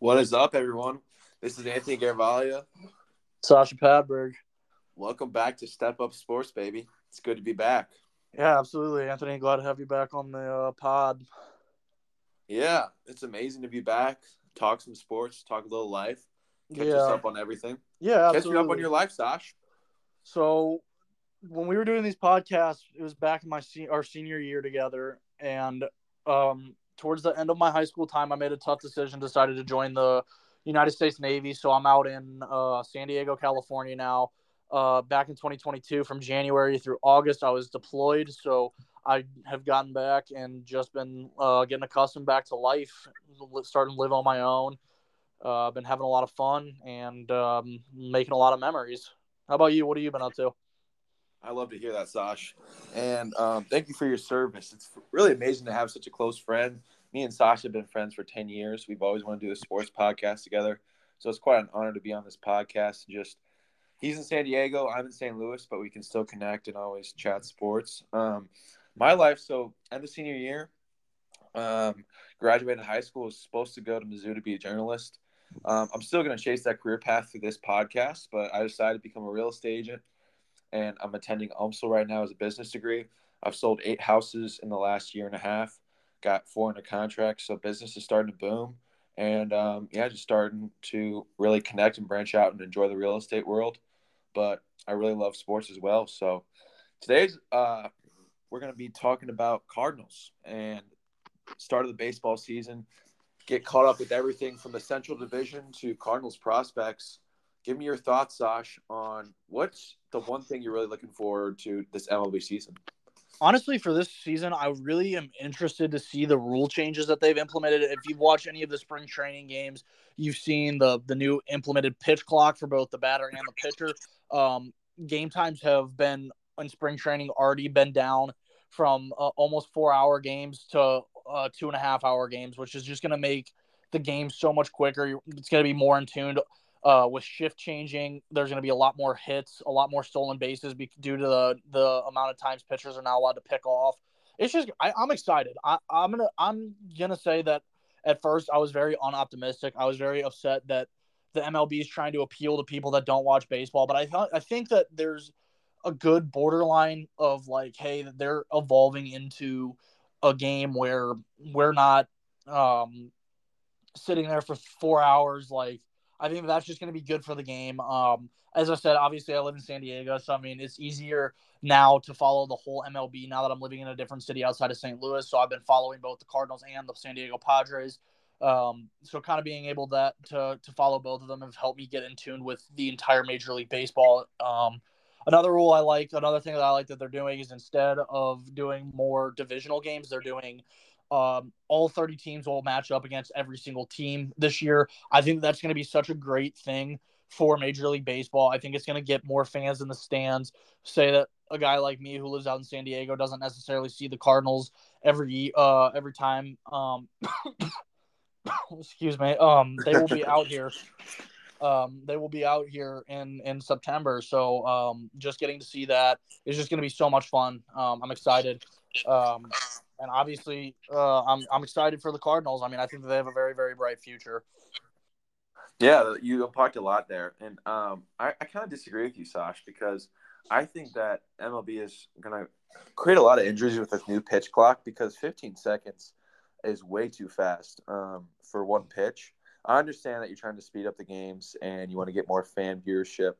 What is up, everyone? This is Anthony Garvalia. Sasha Padberg. Welcome back to Step Up Sports, baby. It's good to be back. Yeah, absolutely, Anthony. Glad to have you back on the uh, pod. Yeah, it's amazing to be back. Talk some sports, talk a little life, catch yeah. us up on everything. Yeah, Catch me up on your life, Sash. So when we were doing these podcasts, it was back in my se- our senior year together, and um, towards the end of my high school time, I made a tough decision. Decided to join the United States Navy, so I'm out in uh, San Diego, California now. Uh, back in 2022, from January through August, I was deployed, so I have gotten back and just been uh, getting accustomed back to life, starting to live on my own. Uh, I've been having a lot of fun and um, making a lot of memories. How about you? What have you been up to? I love to hear that, Sash. And um, thank you for your service. It's really amazing to have such a close friend. Me and Sasha have been friends for 10 years. We've always wanted to do a sports podcast together. So it's quite an honor to be on this podcast. Just he's in San Diego, I'm in St. Louis, but we can still connect and always chat sports. Um, my life, so end of senior year, um, graduated high school, was supposed to go to Mizzou to be a journalist. Um, I'm still going to chase that career path through this podcast, but I decided to become a real estate agent and I'm attending UMSL right now as a business degree. I've sold eight houses in the last year and a half, got four under contract, so business is starting to boom. And um, yeah, just starting to really connect and branch out and enjoy the real estate world. But I really love sports as well. So today's uh, we're going to be talking about Cardinals and start of the baseball season. Get caught up with everything from the Central Division to Cardinals prospects give me your thoughts, Sash, on what's the one thing you're really looking forward to this MLB season. Honestly, for this season, I really am interested to see the rule changes that they've implemented. If you've watched any of the spring training games, you've seen the the new implemented pitch clock for both the batter and the pitcher. Um, game times have been in spring training already been down from uh, almost four hour games to uh, two and a half hour games, which is just going to make the game so much quicker. It's going to be more in tune uh, with shift changing, there's going to be a lot more hits, a lot more stolen bases be- due to the the amount of times pitchers are now allowed to pick off. It's just I, am excited. I, I'm gonna I'm gonna say that at first I was very unoptimistic. I was very upset that the MLB is trying to appeal to people that don't watch baseball. But I thought I think that there's a good borderline of like, hey, they're evolving into a game where we're not um, sitting there for four hours like I think that's just going to be good for the game. Um, as I said, obviously I live in San Diego, so I mean it's easier now to follow the whole MLB now that I'm living in a different city outside of St. Louis. So I've been following both the Cardinals and the San Diego Padres. Um, so kind of being able that to to follow both of them have helped me get in tune with the entire Major League Baseball. Um, another rule I like, another thing that I like that they're doing is instead of doing more divisional games, they're doing um, all 30 teams will match up against every single team this year. I think that's going to be such a great thing for Major League Baseball. I think it's going to get more fans in the stands. Say that a guy like me who lives out in San Diego doesn't necessarily see the Cardinals every uh every time. Um, excuse me. Um, they will be out here. Um, they will be out here in in September. So um, just getting to see that is just going to be so much fun. Um, I'm excited. Um, and obviously, uh, I'm I'm excited for the Cardinals. I mean, I think they have a very very bright future. Yeah, you unpacked a lot there, and um, I, I kind of disagree with you, Sash, because I think that MLB is going to create a lot of injuries with this new pitch clock because 15 seconds is way too fast um, for one pitch. I understand that you're trying to speed up the games and you want to get more fan viewership,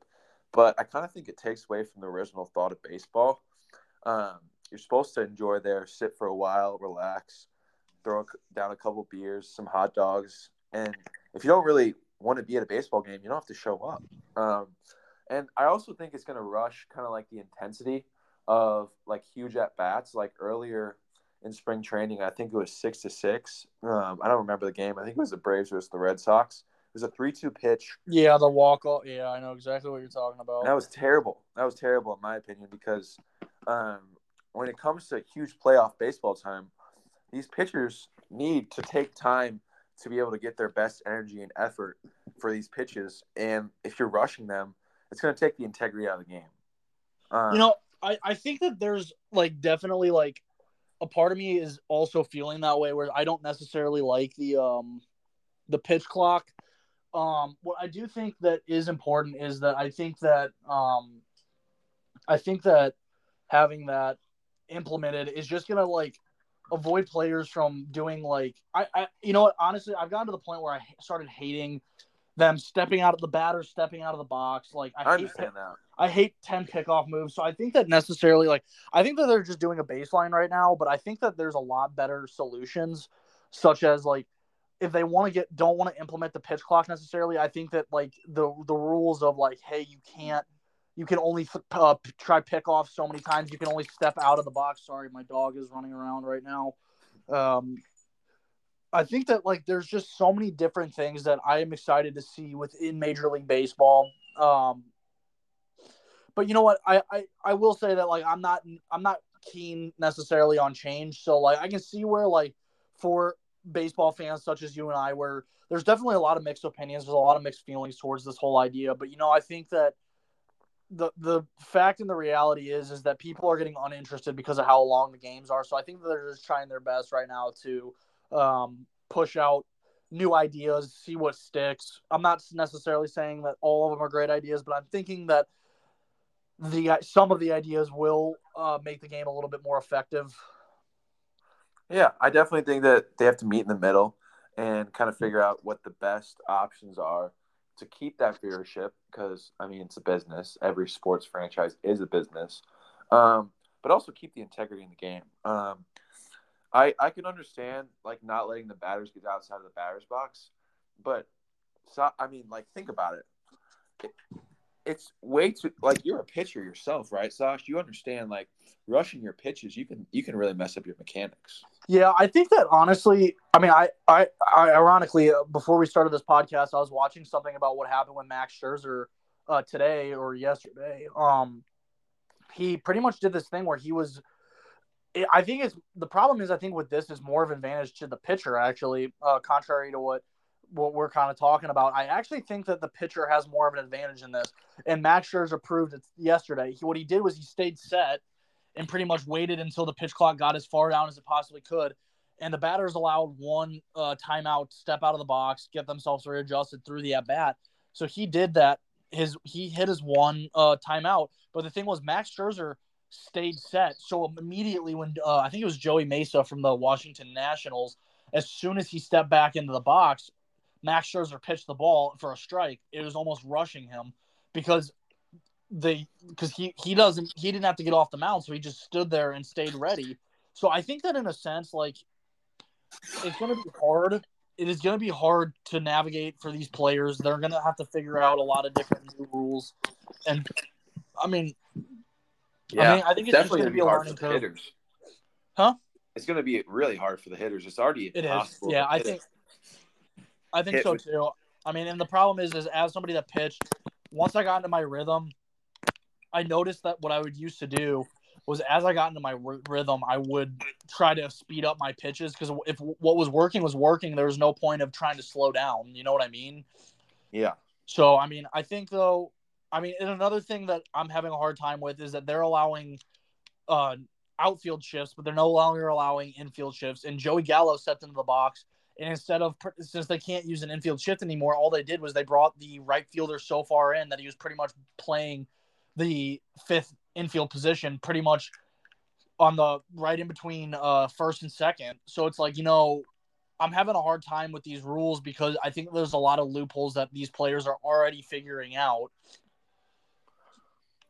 but I kind of think it takes away from the original thought of baseball. Um, you're supposed to enjoy there, sit for a while, relax, throw down a couple beers, some hot dogs, and if you don't really want to be at a baseball game, you don't have to show up. Um, and I also think it's going to rush kind of like the intensity of like huge at bats. Like earlier in spring training, I think it was six to six. Um, I don't remember the game. I think it was the Braves versus the Red Sox. It was a three-two pitch. Yeah, the walk off. Yeah, I know exactly what you're talking about. And that was terrible. That was terrible in my opinion because um, when it comes to huge playoff baseball time, these pitchers need to take time to be able to get their best energy and effort for these pitches. And if you're rushing them, it's going to take the integrity out of the game. Um, you know, I, I think that there's like definitely like a part of me is also feeling that way where I don't necessarily like the um the pitch clock. Um, what I do think that is important is that I think that um, I think that having that implemented is just gonna like avoid players from doing like I, I you know what honestly I've gotten to the point where I started hating them stepping out of the batter, stepping out of the box. Like I, I hate understand that. I hate 10 kickoff moves. So I think that necessarily like I think that they're just doing a baseline right now, but I think that there's a lot better solutions such as like if they want to get don't want to implement the pitch clock necessarily, I think that like the the rules of like hey, you can't you can only uh, try pick off so many times. You can only step out of the box. Sorry, my dog is running around right now. Um, I think that like there's just so many different things that I am excited to see within Major League Baseball. Um, but you know what? I, I I will say that like I'm not I'm not keen necessarily on change. So like I can see where like for baseball fans such as you and I, where there's definitely a lot of mixed opinions. There's a lot of mixed feelings towards this whole idea. But you know, I think that the the fact and the reality is is that people are getting uninterested because of how long the games are. So I think they're just trying their best right now to um, push out new ideas, see what sticks. I'm not necessarily saying that all of them are great ideas, but I'm thinking that the some of the ideas will uh, make the game a little bit more effective. Yeah, I definitely think that they have to meet in the middle and kind of figure out what the best options are to keep that viewership because I mean it's a business. Every sports franchise is a business, um, but also keep the integrity in the game. Um, I I can understand like not letting the batters get outside of the batter's box, but so I mean like think about it. It it's way too like you're a pitcher yourself, right, Sash? You understand like rushing your pitches, you can you can really mess up your mechanics. Yeah, I think that honestly, I mean, I, I, I ironically, uh, before we started this podcast, I was watching something about what happened with Max Scherzer uh, today or yesterday. Um, he pretty much did this thing where he was. I think it's the problem is I think with this is more of an advantage to the pitcher actually, uh, contrary to what what we're kind of talking about. I actually think that the pitcher has more of an advantage in this, and Max Scherzer proved it yesterday. He, what he did was he stayed set and pretty much waited until the pitch clock got as far down as it possibly could. And the batters allowed one uh, timeout, step out of the box, get themselves readjusted through the at bat. So he did that. His he hit his one uh, timeout, but the thing was Max Scherzer stayed set. So immediately when uh, I think it was Joey Mesa from the Washington Nationals, as soon as he stepped back into the box, Max Scherzer pitched the ball for a strike. It was almost rushing him because they because he he doesn't he didn't have to get off the mound, so he just stood there and stayed ready. So I think that in a sense, like it's going to be hard. It is going to be hard to navigate for these players. They're going to have to figure out a lot of different new rules, and I mean, Yeah, I mean, I think it's definitely going to be hard for the hitters. Huh? It's going to be really hard for the hitters. It's already It is. impossible. Yeah, I think it. I think so with- too. I mean, and the problem is, is as somebody that pitched, once I got into my rhythm, I noticed that what I would used to do was as I got into my r- rhythm, I would try to speed up my pitches because if what was working was working, there was no point of trying to slow down. You know what I mean? Yeah, So, I mean, I think though, I mean, and another thing that I'm having a hard time with is that they're allowing uh, outfield shifts, but they're no longer allowing infield shifts. And Joey Gallo stepped into the box, and instead of since they can't use an infield shift anymore, all they did was they brought the right fielder so far in that he was pretty much playing the fifth infield position, pretty much on the right in between uh, first and second. So it's like you know. I'm having a hard time with these rules because I think there's a lot of loopholes that these players are already figuring out.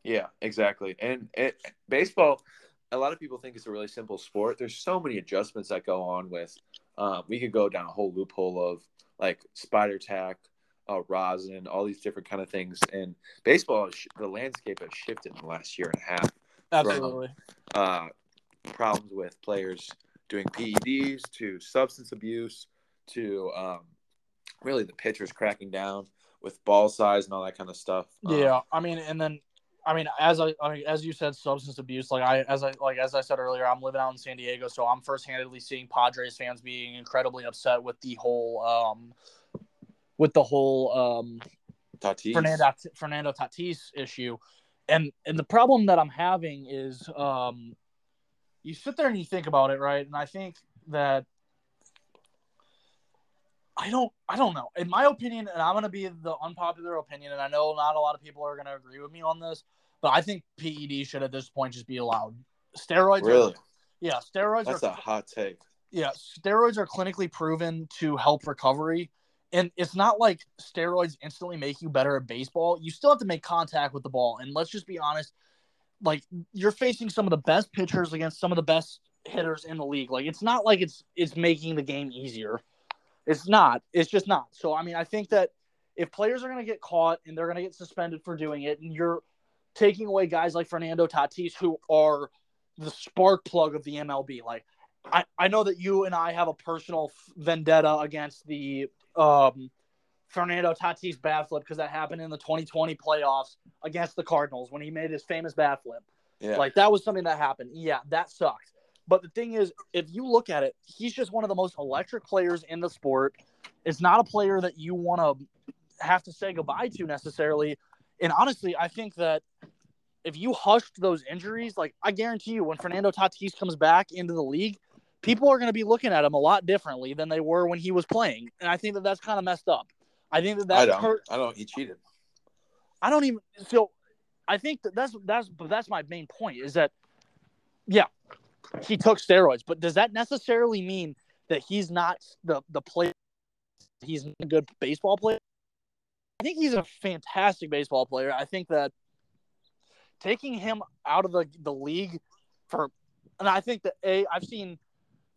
yeah, exactly. And it, baseball, a lot of people think it's a really simple sport. There's so many adjustments that go on with. Um, we could go down a whole loophole of like spider tack, uh, rosin, all these different kind of things. And baseball, the landscape has shifted in the last year and a half. Absolutely. uh, problems with players doing PEDs to substance abuse to um, really the pitchers cracking down with ball size and all that kind of stuff. Um, Yeah, I mean, and then, I mean, as I, I mean, as you said, substance abuse. Like I, as I, like as I said earlier, I'm living out in San Diego, so I'm first-handedly seeing Padres fans being incredibly upset with the whole, um, with the whole um, Tatis. Fernando Fernando Tatis issue, and and the problem that I'm having is, um, you sit there and you think about it, right? And I think that I don't I don't know. In my opinion, and I'm gonna be the unpopular opinion, and I know not a lot of people are gonna agree with me on this, but I think PED should at this point just be allowed. Steroids Really? are yeah, steroids That's are a hot take. yeah, steroids are clinically proven to help recovery. And it's not like steroids instantly make you better at baseball. You still have to make contact with the ball. And let's just be honest, like you're facing some of the best pitchers against some of the best hitters in the league. Like it's not like it's it's making the game easier. It's not. It's just not. So I mean, I think that if players are going to get caught and they're going to get suspended for doing it, and you're taking away guys like Fernando Tatis who are the spark plug of the MLB, like I, I know that you and I have a personal vendetta against the um, Fernando Tatis bat flip because that happened in the 2020 playoffs against the Cardinals when he made his famous bat flip. Yeah. Like that was something that happened. Yeah, that sucked. But the thing is, if you look at it, he's just one of the most electric players in the sport. It's not a player that you want to have to say goodbye to necessarily. And honestly, I think that if you hushed those injuries, like I guarantee you, when Fernando Tatis comes back into the league, people are going to be looking at him a lot differently than they were when he was playing. And I think that that's kind of messed up. I think that that I don't. hurt. I don't. He cheated. I don't even so I think that that's that's but that's my main point is that yeah, he took steroids, but does that necessarily mean that he's not the the player he's a good baseball player? I think he's a fantastic baseball player. I think that taking him out of the the league for and I think that a I've seen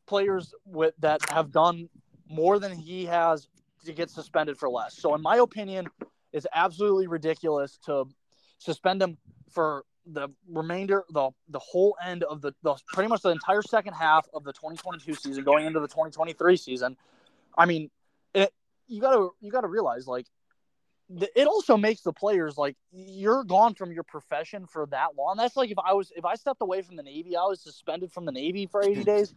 players with that have done more than he has to get suspended for less. So in my opinion, it's absolutely ridiculous to suspend him for the remainder the the whole end of the, the pretty much the entire second half of the 2022 season going into the 2023 season. I mean, it you got to you got to realize like th- it also makes the players like you're gone from your profession for that long. That's like if I was if I stepped away from the Navy, I was suspended from the Navy for 80 days.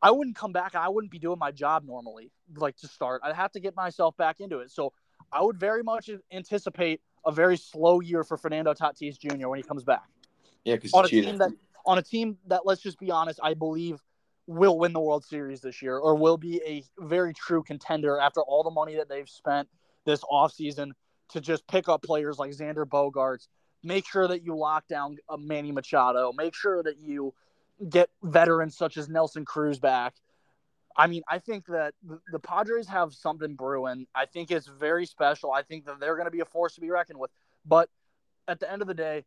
I wouldn't come back. I wouldn't be doing my job normally, like to start. I'd have to get myself back into it. So I would very much anticipate a very slow year for Fernando Tatis Jr. when he comes back Yeah, because on a cheated. team that on a team that let's just be honest, I believe will win the World Series this year or will be a very true contender after all the money that they've spent this offseason to just pick up players like Xander Bogaerts. Make sure that you lock down a Manny Machado. Make sure that you get veterans such as Nelson Cruz back. I mean, I think that the- Padres have something brewing. I think it's very special. I think that they're going to be a force to be reckoned with. But at the end of the day,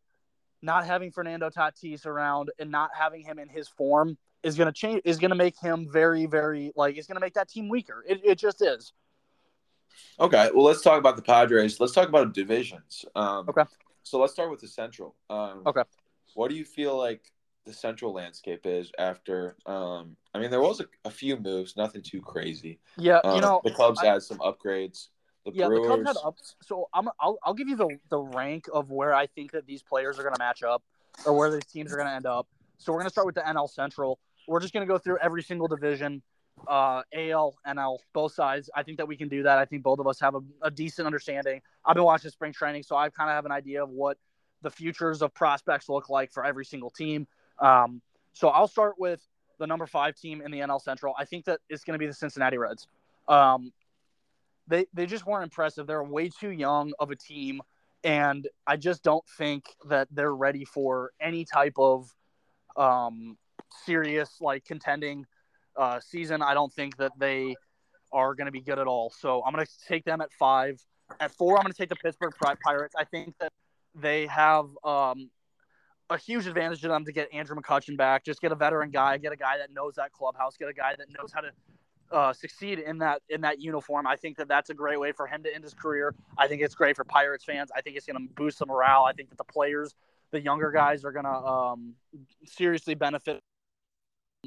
not having Fernando Tatis around and not having him in his form is going to change. Is going to make him very, very like. It's going to make that team weaker. It, it just is. Okay, well, let's talk about the Padres. Let's talk about divisions. Um, Okay. So let's start with the Central. Um, Okay. What do you feel like the Central landscape is after? Um, I mean, there was a, a few moves, nothing too crazy. Yeah, Um, you know, the Cubs I- had some upgrades. The yeah, Brewers, the Cubs had ups. So I'm, I'll, I'll give you the the rank of where I think that these players are going to match up, or where these teams are going to end up. So we're going to start with the NL Central. We're just going to go through every single division, uh, AL, NL, both sides. I think that we can do that. I think both of us have a, a decent understanding. I've been watching spring training, so I kind of have an idea of what the futures of prospects look like for every single team. Um, so I'll start with the number five team in the NL Central. I think that it's going to be the Cincinnati Reds. Um, they they just weren't impressive. They're way too young of a team, and I just don't think that they're ready for any type of um, serious like contending uh, season. I don't think that they are going to be good at all. So I'm going to take them at five. At four, I'm going to take the Pittsburgh Pirates. I think that they have um, a huge advantage to them to get Andrew McCutchen back. Just get a veteran guy, get a guy that knows that clubhouse, get a guy that knows how to uh, succeed in that in that uniform. I think that that's a great way for him to end his career. I think it's great for Pirates fans. I think it's going to boost the morale. I think that the players, the younger guys, are going to um, seriously benefit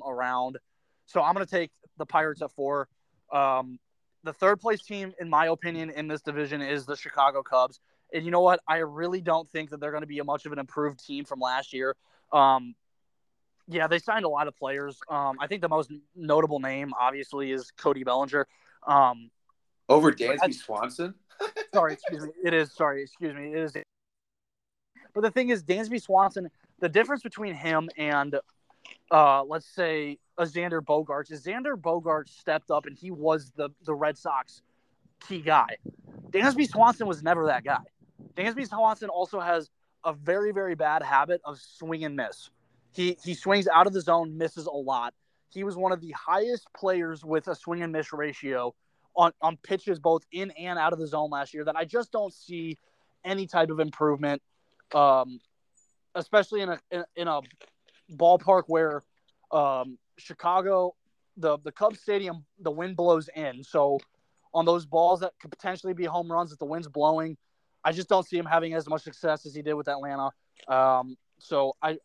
around. So I'm going to take the Pirates at four. Um, the third place team, in my opinion, in this division is the Chicago Cubs. And you know what? I really don't think that they're going to be a much of an improved team from last year. Um, yeah, they signed a lot of players. Um, I think the most notable name, obviously, is Cody Bellinger. Um, over Dansby Swanson. sorry, excuse me. It is sorry, excuse me. It is. But the thing is, Dansby Swanson. The difference between him and uh, let's say a Xander Bogaerts. Xander Bogaerts stepped up and he was the the Red Sox key guy. Dansby Swanson was never that guy. Dansby Swanson also has a very very bad habit of swing and miss. He he swings out of the zone, misses a lot. He was one of the highest players with a swing and miss ratio on on pitches both in and out of the zone last year. That I just don't see any type of improvement, um, especially in a in, in a ballpark where um, Chicago, the the Cubs stadium, the wind blows in. So on those balls that could potentially be home runs if the wind's blowing, I just don't see him having as much success as he did with Atlanta. Um, so I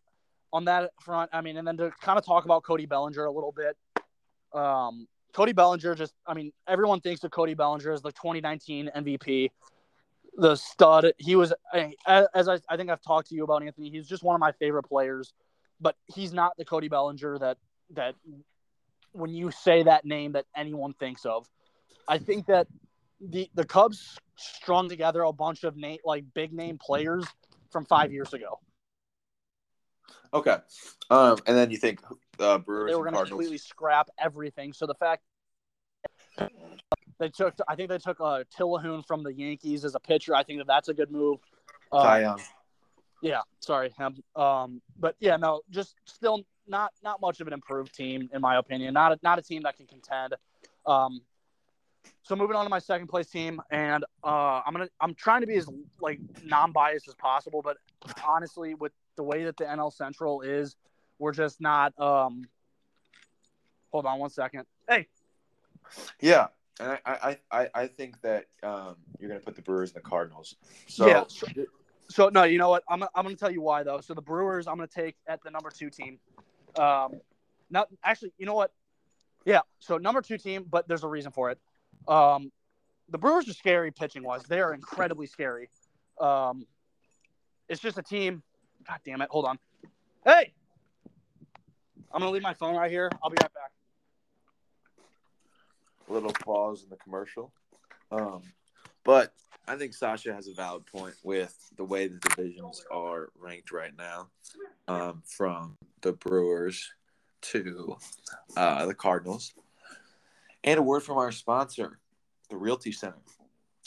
on that front, I mean, and then to kind of talk about Cody Bellinger a little bit. Um, Cody Bellinger just, I mean, everyone thinks of Cody Bellinger as the 2019 MVP, the stud. He was, as I, I think I've talked to you about Anthony, he's just one of my favorite players but he's not the Cody Bellinger that that when you say that name that anyone thinks of. I think that the the Cubs strung together a bunch of name like big name players from five years ago. Okay, um, and then you think uh, Brewers they were going to completely scrap everything. So the fact they took, I think they took uh, Taillon from the Yankees as a pitcher. I think that that's a good move. Uh, yeah, sorry. Um, um, but yeah, no, just still not not much of an improved team in my opinion. Not a, not a team that can contend. Um, so moving on to my second place team, and uh, I'm gonna I'm trying to be as like non-biased as possible, but honestly, with the way that the NL Central is, we're just not. Um, hold on one second. Hey. Yeah, and I I I, I think that um, you're gonna put the Brewers and the Cardinals. So yeah. So, so no, you know what? I'm I'm going to tell you why though. So the Brewers, I'm going to take at the number two team. Um, not actually, you know what? Yeah. So number two team, but there's a reason for it. Um, the Brewers are scary pitching wise. They are incredibly scary. Um, it's just a team. God damn it! Hold on. Hey, I'm gonna leave my phone right here. I'll be right back. A Little pause in the commercial. Um, but I think Sasha has a valid point with the way the divisions are ranked right now, um, from the Brewers to uh, the Cardinals. And a word from our sponsor, the Realty Center.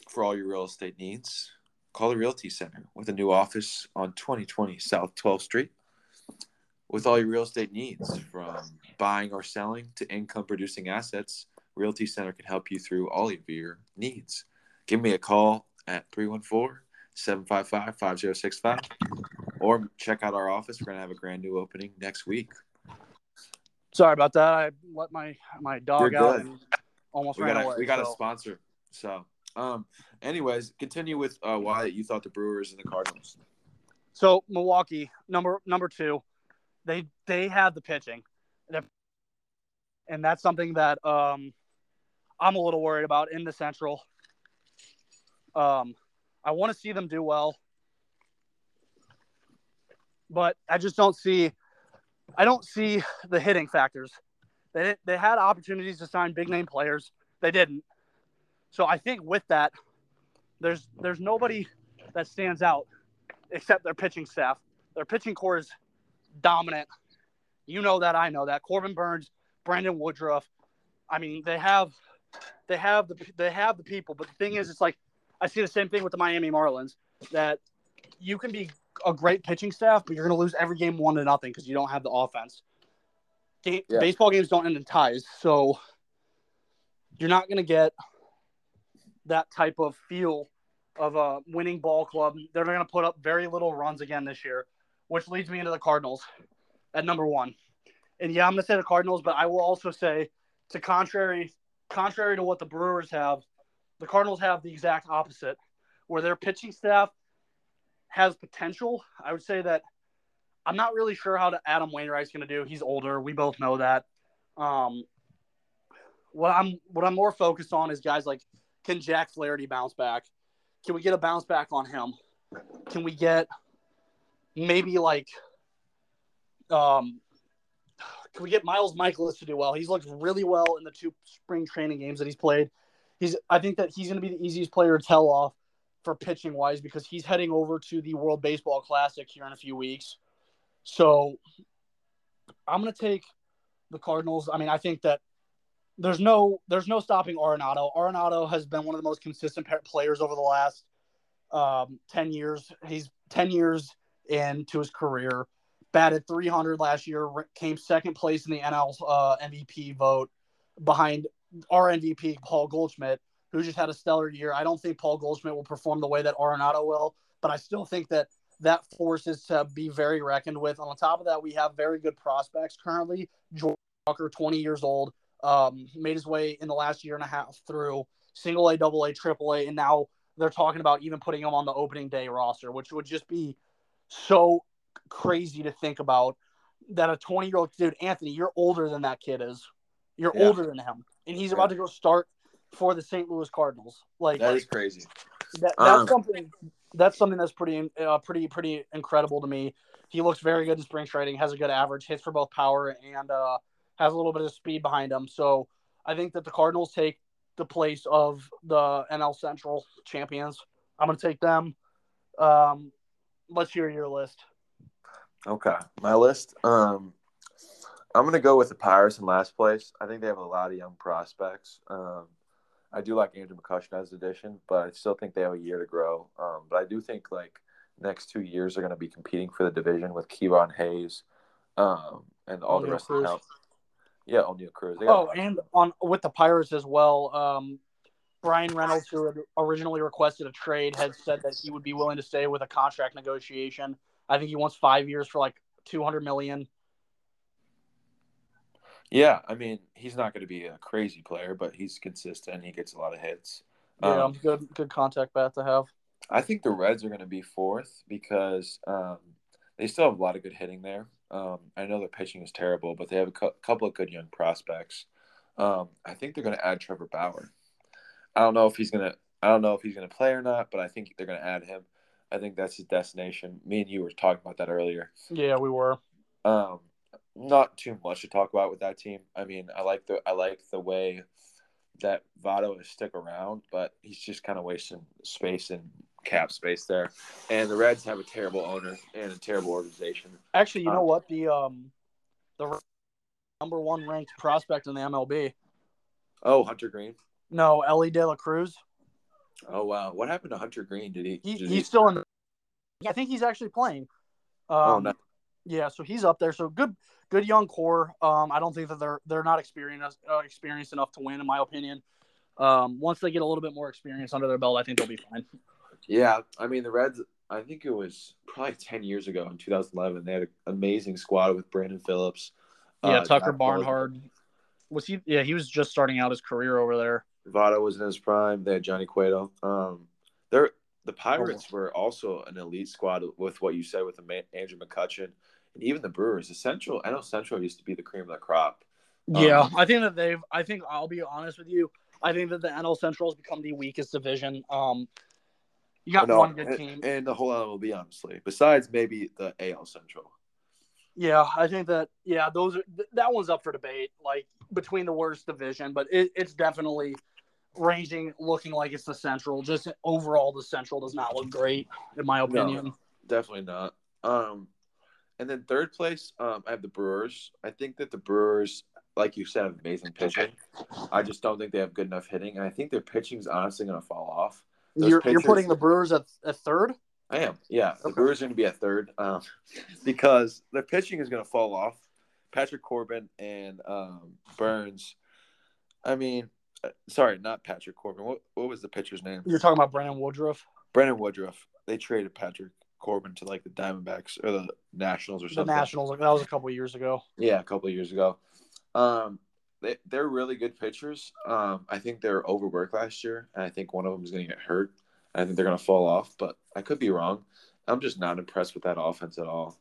For all your real estate needs, call the Realty Center with a new office on 2020 South 12th Street. With all your real estate needs, from buying or selling to income producing assets, Realty Center can help you through all of your needs. Give me a call at 314 755 5065 or check out our office. We're going to have a grand new opening next week. Sorry about that. I let my my dog out and almost we ran got a, away. We got so. a sponsor. So, um, anyways, continue with uh, why you thought the Brewers and the Cardinals. So Milwaukee, number number two, they they have the pitching, and that's something that um, I'm a little worried about in the Central. Um, I want to see them do well, but I just don't see. I don't see the hitting factors. They they had opportunities to sign big name players. They didn't. So I think with that, there's there's nobody that stands out except their pitching staff. Their pitching core is dominant. You know that. I know that. Corbin Burnes, Brandon Woodruff. I mean, they have they have the they have the people, but the thing is, it's like I see the same thing with the Miami Marlins that you can be a great pitching staff, but you're going to lose every game one to nothing because you don't have the offense. Game, yeah. Baseball games don't end in ties, so you're not going to get that type of feel of a winning ball club. They're going to put up very little runs again this year, which leads me into the Cardinals at number one. And yeah, I'm going to say the Cardinals, but I will also say, to contrary contrary to what the Brewers have, the Cardinals have the exact opposite, where their pitching staff has potential. I would say that I'm not really sure how to Adam Wainwright's going to do. He's older. We both know that. Um, what I'm what I'm more focused on is guys like can Jack Flaherty bounce back? Can we get a bounce back on him? Can we get maybe like um can we get Miles Mikolas to do well? He's looked really well in the two spring training games that he's played he's I think that he's going to be the easiest player to tell off for pitching wise because he's heading over to the World Baseball Classic here in a few weeks. So I'm gonna take the Cardinals. I mean, I think that there's no there's no stopping Arenado. Arenado has been one of the most consistent players over the last um, ten years. He's ten years into his career. Batted 300 last year. Came second place in the NL uh, MVP vote behind our MVP Paul Goldschmidt, who just had a stellar year. I don't think Paul Goldschmidt will perform the way that Arenado will, but I still think that that force is to be very reckoned with. On top of that, we have very good prospects currently. Jordan Walker, 20 years old, um, made his way in the last year and a half through single A, double A, triple A, and now they're talking about even putting him on the opening day roster, which would just be so crazy to think about. That a 20 year old dude, Anthony, you're older than that kid is. You're yeah. older than him, and he's yeah. about to go start for the St. Louis Cardinals. Like that is crazy. That, that's um, something. That's something that's pretty, uh, pretty, pretty incredible to me. He looks very good in spring training. Has a good average, hits for both power and uh, has a little bit of speed behind him. So I think that the Cardinals take the place of the NL Central champions. I'm going to take them. Um, let's hear your list. Okay, my list. Um, I'm going to go with the Pirates in last place. I think they have a lot of young prospects. Um, I do like Andrew McCutchen as addition, but I still think they have a year to grow. Um, but I do think like next two years are going to be competing for the division with Ke'Bryan Hayes um, and all the rest Cruz. of the yeah, Oneil Cruz. Oh, and on with the Pirates as well. Um, Bryan Reynolds, who had originally requested a trade, had said that he would be willing to stay with a contract negotiation. I think he wants five years for like two hundred million. Yeah, I mean, he's not going to be a crazy player, but he's consistent. He gets a lot of hits. Yeah, um, good, good contact bat to have. I think the Reds are going to be fourth because um, they still have a lot of good hitting there. Um, I know their pitching is terrible, but they have a cu- couple of good young prospects. Um, I think they're going to add Trevor Bauer. I don't know if he's going to. I don't know if he's going to play or not, but I think they're going to add him. I think that's his destination. Me and you were talking about that earlier. Yeah, we were. Um, not too much to talk about with that team. I mean, I like the I like the way that Votto is stick around, but he's just kind of wasting space and cap space there. And the Reds have a terrible owner and a terrible organization. Actually, you um, know what? The um the number one ranked prospect in the MLB. Oh, Hunter Greene. No, Elly De La Cruz. Oh wow, what happened to Hunter Greene? Did he? he did he's he... still in. The, I think he's actually playing. Um, oh no. Yeah, so he's up there. So good, good young core. Um, I don't think that they're they're not experienced uh, experienced enough to win, in my opinion. Um, once they get a little bit more experience under their belt, I think they'll be fine. Yeah, I mean the Reds. I think it was probably ten years ago in 2011. They had an amazing squad with Brandon Phillips. Yeah, uh, Tucker Barnhart. Was he? Yeah, he was just starting out his career over there. Votto was in his prime. They had Johnny Cueto. Um, they're the Pirates oh. were also an elite squad with what you said with the Andrew McCutchen and even the Brewers. The Central, I know Central used to be the cream of the crop. Yeah, um, I think that they've. I think I'll be honest with you. I think that the NL Central has become the weakest division. Um, you got no, one good team, and the whole MLB, honestly. Besides maybe the AL Central. Yeah, I think that yeah, those are that one's up for debate. Like between the worst division, but it, it's definitely ranging, looking like it's the Central. Just overall, the Central does not look great, in my opinion. No, definitely not. Um, and then third place, um, I have the Brewers. I think that the Brewers, like you said, have amazing pitching. I just don't think they have good enough hitting, and I think their pitching is honestly going to fall off. you're, pitchers, you're putting the Brewers at, at third. I am. Yeah, the Brewers are going to be at third um, because their pitching is going to fall off. Patrick Corbin and um, Burnes. I mean, sorry, not Patrick Corbin. What what was the pitcher's name? You're talking about Brandon Woodruff. Brandon Woodruff. They traded Patrick Corbin to like the Diamondbacks or the Nationals or something. The Nationals, that was a couple years ago. Yeah, a couple years ago. Um, they they're really good pitchers. Um, I think they're overworked last year, and I think one of them is going to get hurt. I think they're going to fall off, but I could be wrong. I'm just not impressed with that offense at all.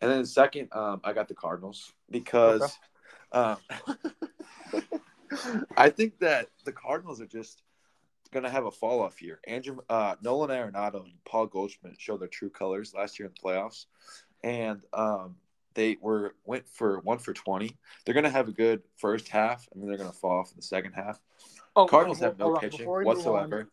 And then second, um, I got the Cardinals because okay. um, I think that the Cardinals are just going to have a fall off year. Andrew uh, Nolan Arenado and Paul Goldschmidt showed their true colors last year in the playoffs, and um, they were went for one for twenty. They're going to have a good first half, and then they're going to fall off in the second half. Oh, Cardinals have no pitching whatsoever.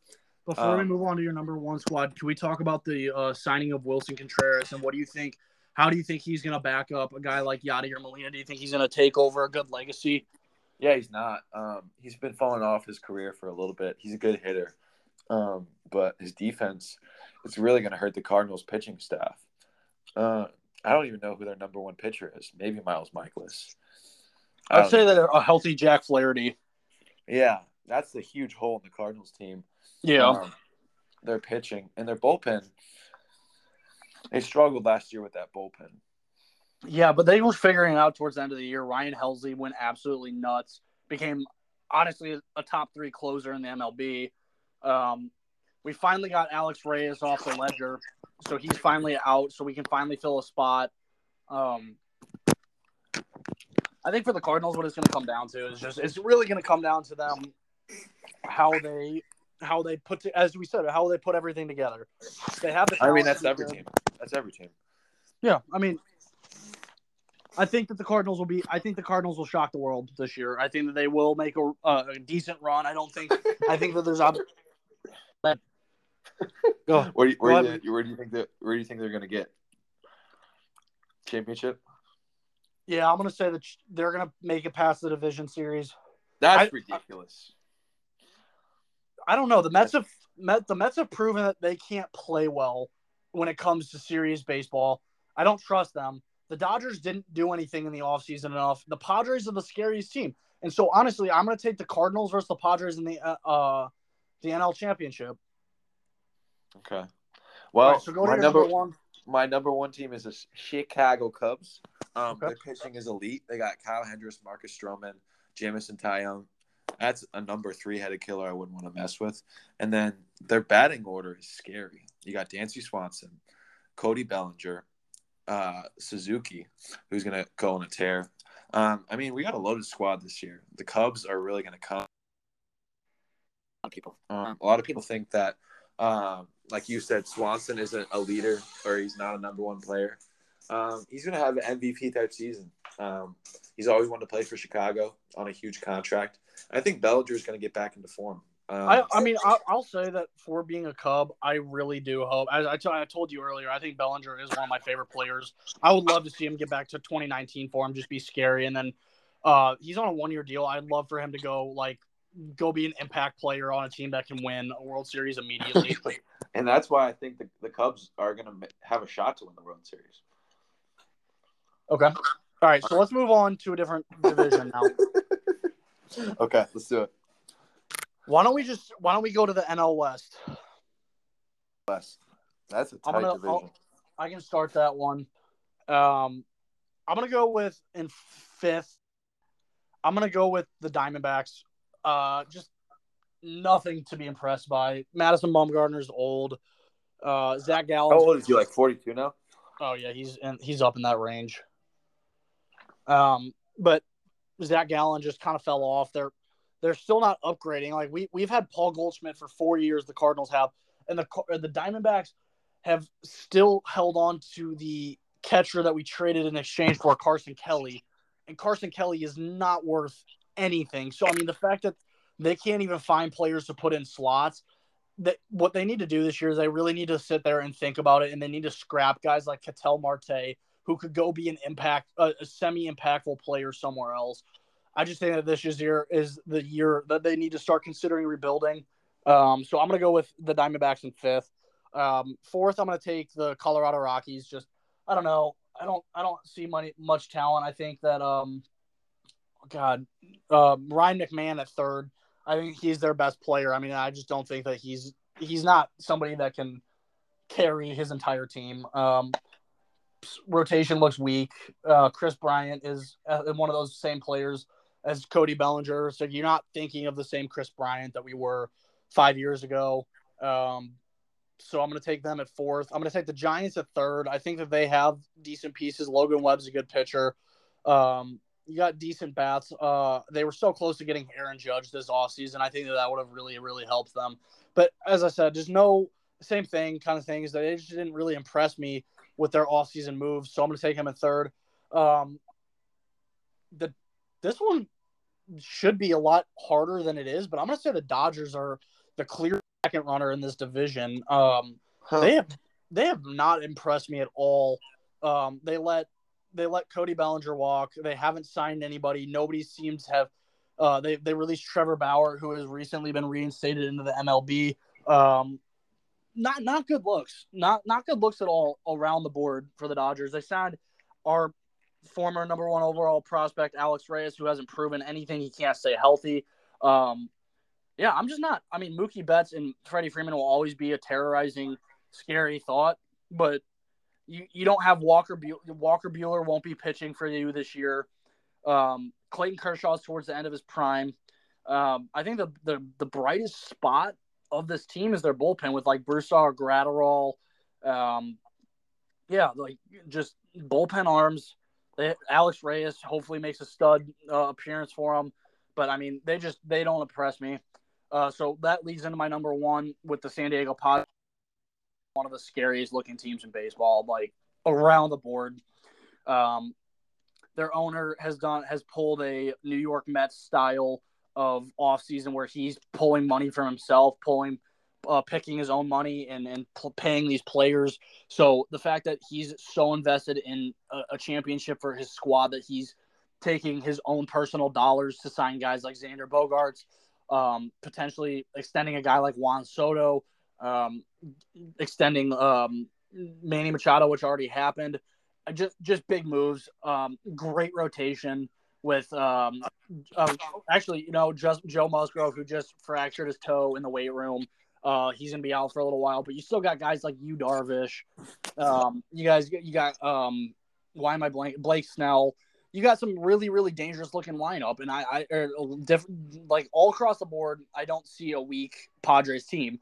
Before um, we move on to your number one squad, can we talk about the uh, signing of Willson Contreras and what do you think How do you think he's going to back up a guy like Yadier Molina? Do you think he's going to take over a good legacy? Yeah, he's not. Um, he's been falling off his career for a little bit. He's a good hitter, um, but his defense it's really going to hurt the Cardinals' pitching staff. Uh, I don't even know who their number one pitcher is. Maybe Miles Mikolas. I'd say know. that a healthy Jack Flaherty. Yeah, that's the huge hole in the Cardinals team. Yeah, um, their pitching and their bullpen. They struggled last year with that bullpen. Yeah, but they were figuring out towards the end of the year. Ryan Helsley went absolutely nuts. Became honestly a top three closer in the MLB. Um, we finally got Alex Reyes off the ledger, so he's finally out. So we can finally fill a spot. Um, I think for the Cardinals, what it's going to come down to is just it's really going to come down to them how they how they put to, as we said how they put everything together. They have the. I mean, that's every team. That's every team. Yeah, I mean, I think that the Cardinals will be. I think the Cardinals will shock the world this year. I think that they will make a, uh, a decent run. I don't think. I think that there's. Go. Where do you, where, do you, where do you think that? Where do you think they're going to get championship? Yeah, I'm going to say that they're going to make it past the division series. That's I, ridiculous. I, I, don't know. The Mets have Met, the Mets have proven that they can't play well when it comes to serious baseball. I don't trust them. The Dodgers didn't do anything in the offseason enough. The Padres are the scariest team. And so honestly, I'm going to take the Cardinals versus the Padres in the uh, uh the NL Championship. Okay. Well, right, so my number, one. My number one team is the Chicago Cubs. Um, okay. Their pitching is elite. They got Kyle Hendricks, Marcus Stroman, Jameson Taillon. That's a number three headed killer I wouldn't want to mess with. And then their batting order is scary. You got Dansby Swanson, Cody Bellinger, uh, Suzuki, who's going to go on a tear. Um, I mean, we got a loaded squad this year. The Cubs are really going to come. A lot of people. Um, a lot of people think that um, like you said, Swanson isn't a leader or he's not a number one player. Um, he's going to have an MVP type season. Um, he's always wanted to play for Chicago on a huge contract. I think Bellinger is going to get back into form. Um, I, I, mean, I'll, I'll, say that for being a Cub, I really do hope. As I, t- I told you earlier, I think Bellinger is one of my favorite players. I would love to see him get back to 2019 for him, just be scary. And then uh, he's on a one year deal. I'd love for him to go like go be an impact player on a team that can win a World Series immediately. and that's why I think the, the Cubs are going to have a shot to win the World Series. Okay. All right. So let's move on to a different division now. okay. Let's do it. Why don't we just, why don't we go to the NL West? West. That's a tight gonna, division. I'll, I can start that one. Um, I'm going to go with in fifth. I'm going to go with the Diamondbacks. Uh, just nothing to be impressed by. Madison Bumgarner's old. Uh, Zach Gallen. How old is he? Like forty two now. Oh yeah, he's and he's up in that range. Um, but Zach Gallen just kind of fell off. They're they're still not upgrading. Like we we've had Paul Goldschmidt for four years. The Cardinals have, and the the Diamondbacks have still held on to the catcher that we traded in exchange for Carson Kelly, and Carson Kelly is not worth anything. So I mean, the fact that they can't even find players to put in slots. That what they need to do this year is they really need to sit there and think about it, and they need to scrap guys like Ketel Marte, who could go be an impact, a, a semi-impactful player somewhere else. I just think that this year is the year that they need to start considering rebuilding. Um, so I'm going to go with the Diamondbacks in fifth. Um, fourth, I'm going to take the Colorado Rockies. Just I don't know. I don't I don't see money, much talent. I think that um, God, uh, Ryan McMahon at third. I think he's their best player. I mean, I just don't think that he's he's not somebody that can carry his entire team. Um, rotation looks weak. Uh, Kris Bryant is uh, one of those same players as Cody Bellinger, so you're not thinking of the same Kris Bryant that we were five years ago. Um, so I'm going to take them at fourth. I'm going to take the Giants at third. I think that they have decent pieces. Logan Webb's a good pitcher. Um, you got decent bats. Uh, they were so close to getting Aaron Judge this offseason. I think that that would have really, really helped them. But as I said, there's no same thing kind of things that they just didn't really impress me with their offseason moves. So I'm going to take him in third. Um, the this one should be a lot harder than it is, but I'm going to say the Dodgers are the clear second runner in this division. Um, huh. They have they have not impressed me at all Um, they let they let Cody Bellinger walk. They haven't signed anybody. Nobody seems to have. Uh, they they released Trevor Bauer, who has recently been reinstated into the MLB. Um, not not good looks. Not not good looks at all around the board for the Dodgers. They signed our former number one overall prospect Alex Reyes, who hasn't proven anything. He can't stay healthy. Um, yeah, I'm just not. I mean, Mookie Betts and Freddie Freeman will always be a terrorizing, scary thought, but you, you don't have Walker Buehler. Walker Buehler won't be pitching for you this year. Um, Clayton Kershaw's towards the end of his prime. Um, I think the, the the brightest spot of this team is their bullpen with like Brusdar, Graterol, um, yeah, like just bullpen arms. Alex Reyes hopefully makes a stud uh, appearance for them, but I mean they just they don't impress me. Uh, so that leads into my number one with the San Diego Padres, one of the scariest looking teams in baseball, like around the board. Um, their owner has done has pulled a New York Mets style of offseason where he's pulling money from himself, pulling uh, picking his own money and and paying these players. So the fact that he's so invested in a, a, championship for his squad that he's taking his own personal dollars to sign guys like Xander Bogaerts, um, potentially extending a guy like Juan Soto, um, extending um, Manny Machado, which already happened. Just just big moves. Um, great rotation with um, uh, actually, you know, just Joe Musgrove who just fractured his toe in the weight room. Uh, he's gonna be out for a little while, but you still got guys like Yu, Darvish. Um, you guys, you got um, why am I blank? Blake Snell. You got some really, really dangerous looking lineup, and I, I, er, different like all across the board. I don't see a weak Padres team,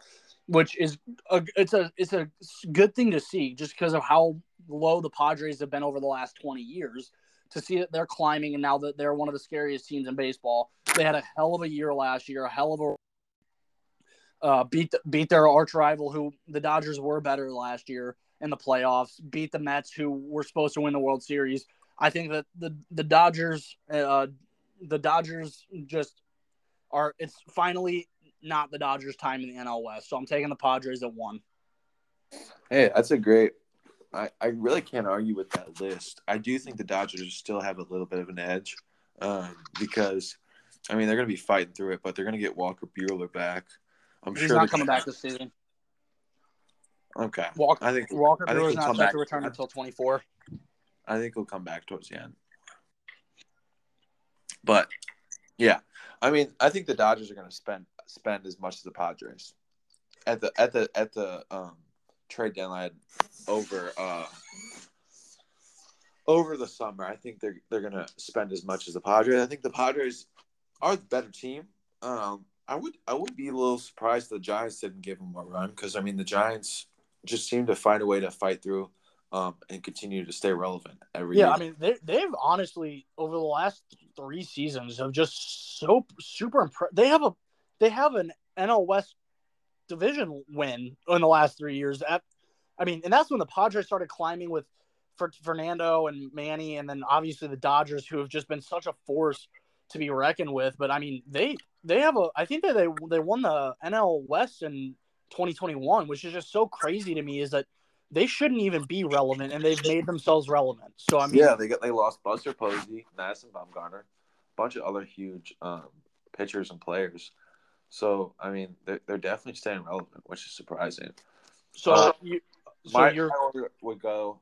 which is a, it's a, it's a good thing to see, just because of how low the Padres have been over the last twenty years to see that they're climbing and now that they're one of the scariest teams in baseball. They had a hell of a year last year, a hell of a uh, beat beat their arch rival, who the Dodgers were better last year in the playoffs. Beat the Mets, who were supposed to win the World Series. I think that the the Dodgers, uh, the Dodgers just are. It's finally not the Dodgers' time in the NL West, so I'm taking the Padres at one. Hey, that's a great I, I really can't argue with that list. I do think the Dodgers still have a little bit of an edge um, because, I mean, they're going to be fighting through it, but they're going to get Walker Buehler back. I'm He's sure not coming back this season. Okay. Walker, I think Walker Buehler's not set to return until 24. I think he'll come back towards the end. But yeah, I mean, I think the Dodgers are going to spend spend as much as the Padres at the at the at the um trade deadline over uh over the summer. I think they're they're gonna spend as much as the Padres. I think the Padres are the better team. Um, I would I would be a little surprised the Giants didn't give him a run because I mean the Giants just seem to find a way to fight through um, and continue to stay relevant every year. yeah, year. I mean they they've honestly over the last three seasons have just so super impressed. They have a they have an NL West division win in the last three years. I mean, and that's when the Padres started climbing with Fernando and Manny, and then obviously the Dodgers, who have just been such a force to be reckoned with. But I mean, they they have a. I think that they they won the NL West in 2021, which is just so crazy to me. Is that they shouldn't even be relevant, and they've made themselves relevant. So I mean, yeah, they got they lost Buster Posey, Madison Bumgarner, a bunch of other huge um, pitchers and players. So I mean, they're, they're definitely staying relevant, which is surprising. So, uh, you, so my your would go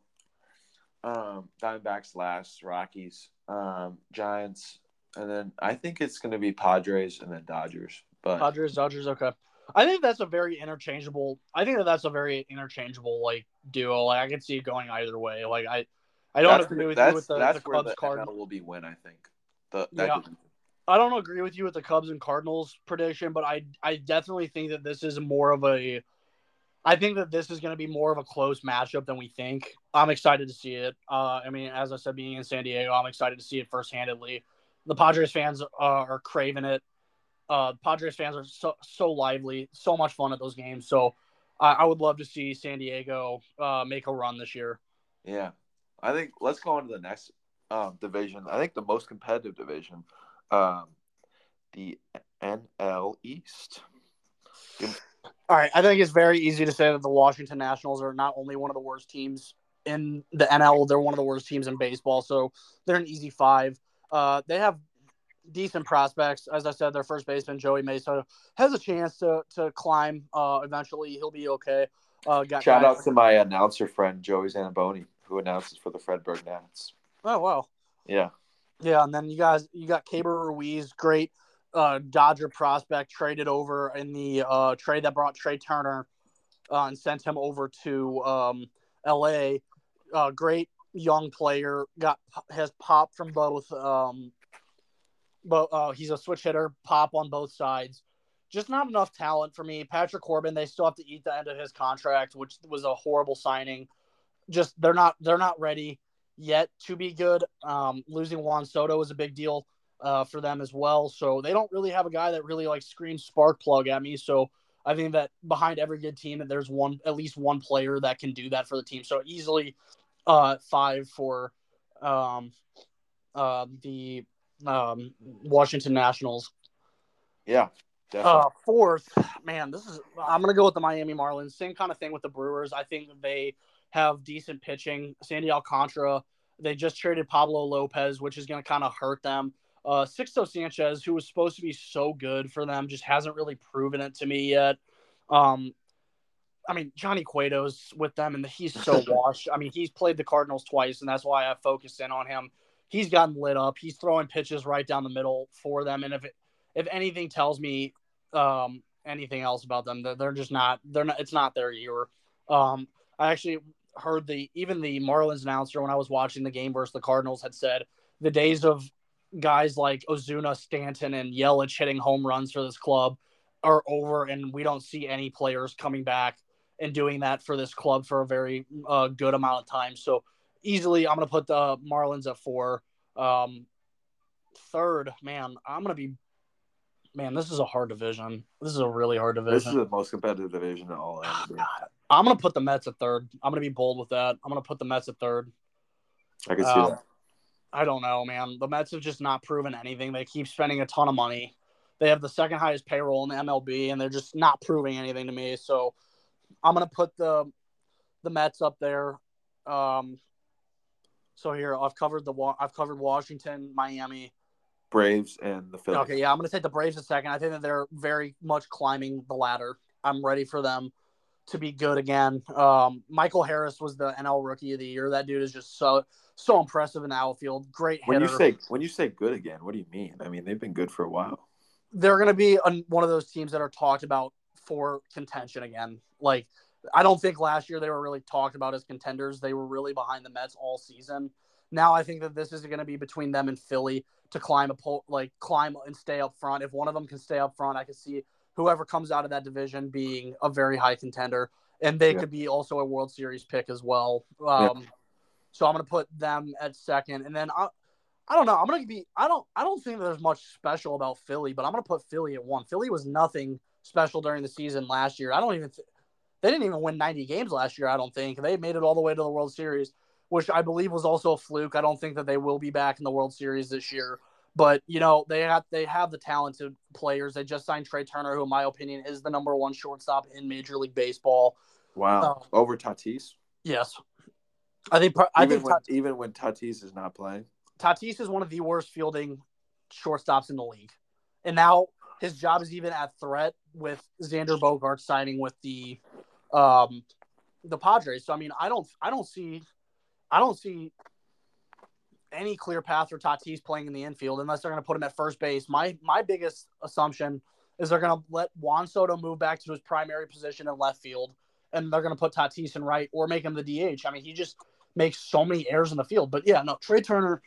um, Diamondbacks last, Rockies, um, Giants, and then I think it's going to be Padres and then Dodgers. But Padres, Dodgers, okay. I think that's a very interchangeable. I think that that's a very interchangeable like duo. Like I can see it going either way. Like I, I don't that's, agree with you with the, that's the Cubs the card. will be win. I think. The, yeah. I don't agree with you with the Cubs and Cardinals prediction, but I I definitely think that this is more of a I think that this is going to be more of a close matchup than we think. I'm excited to see it. Uh, I mean, as I said, being in San Diego, I'm excited to see it firsthandedly. The Padres fans uh, are craving it. Uh, Padres fans are so so lively, so much fun at those games. So I, I would love to see San Diego uh, make a run this year. Yeah, I think let's go on to the next um, division. I think the most competitive division um, the NL East. All right, I think it's very easy to say that the Washington Nationals are not only one of the worst teams in the NL. They're one of the worst teams in baseball, so they're an easy five. Uh, they have decent prospects. As I said, their first baseman Joey Mesa has a chance to to climb. Uh, eventually, he'll be okay. Uh, got shout guys. out to my announcer friend Joey Zanaboni, who announces for the Fredericksburg Nats. Oh wow! Yeah, yeah, and then you guys, you got Keibert Ruiz, great uh, Dodger prospect, traded over in the uh, trade that brought Trea Turner uh, and sent him over to um, L.A. Uh, great young player, got has pop from both. Um, but uh, he's a switch hitter, pop on both sides. Just not enough talent for me. Patrick Corbin, they still have to eat the end of his contract, which was a horrible signing. Just they're not they're not ready yet to be good. Um, losing Juan Soto was a big deal uh, for them as well. So they don't really have a guy that really like screams spark plug at me. So I think that behind every good team, that there's one at least one player that can do that for the team. So easily uh, five for um, uh, the um, Washington Nationals. Yeah. Uh, fourth, man, this is I'm gonna go with the Miami Marlins. Same kind of thing with the Brewers. I think they have decent pitching. Sandy Alcantara, they just traded Pablo Lopez, which is to kind of hurt them. Uh, Sixto Sanchez, who was supposed to be so good for them, just hasn't really proven it to me yet. Um, I mean, Johnny Cueto's with them, and he's so washed. I mean, he's played the Cardinals twice, and that's why I focused in on him. He's gotten lit up. He's throwing pitches right down the middle for them, and if it, if anything tells me um, anything else about them, they're, they're just not. They're not. It's not their year. Um, I actually heard the even the Marlins announcer when I was watching the game versus the Cardinals had said the days of guys like Ozuna, Stanton, and Yelich hitting home runs for this club are over, and we don't see any players coming back and doing that for this club for a very uh, good amount of time. So easily, I'm going to put the Marlins at four. Um, third, man, I'm going to be. Man, this is a hard division. This is a really hard division. This is the most competitive division of all. Oh, I'm gonna put the Mets at third. I'm gonna be bold with that. I'm gonna put the Mets at third. I can see um, that. I don't know, man. The Mets have just not proven anything. They keep spending a ton of money. They have the second highest payroll in the MLB, and they're just not proving anything to me. So I'm gonna put the the Mets up there. Um, so here I've covered the I've covered Washington, Miami, Braves, and the Phillies. Okay, yeah, I'm gonna take the Braves a second. I think that they're very much climbing the ladder. I'm ready for them to be good again. Um, Michael Harris was the NL Rookie of the Year. That dude is just so so impressive in the outfield. Great hitter. When you say when you say good again, what do you mean? I mean they've been good for a while. They're going to be a, one of those teams that are talked about for contention again. Like I don't think last year they were really talked about as contenders. They were really behind the Mets all season. Now I think that this is going to be between them and Philly to climb a pole, like climb and stay up front. If one of them can stay up front, I can see whoever comes out of that division being a very high contender, and they could be also a World Series pick as well. Um. So I'm going to put them at second, and then I, I don't know. I'm going to be. I don't. I don't think there's much special about Philly, but I'm going to put Philly at one. Philly was nothing special during the season last year. I don't even. Th- they didn't even win 90 games last year. I don't think they made it all the way to the World Series, which I believe was also a fluke. I don't think that they will be back in the World Series this year. But you know they have they have the talented players. They just signed Trea Turner, who in my opinion is the number one shortstop in Major League Baseball. Wow, um, over Tatis. Yes, I think. I even think when, Tatis, even when Tatis is not playing, Tatis is one of the worst fielding shortstops in the league, and now his job is even at threat with Xander Bogaerts signing with the um the Padres. So I mean, I don't I don't see I don't see any clear path for Tatis playing in the infield unless they're going to put him at first base. My my biggest assumption is they're going to let Juan Soto move back to his primary position in left field, and they're going to put Tatis in right or make him the DH. I mean, he just makes so many errors in the field. But yeah, no, Trea Turner,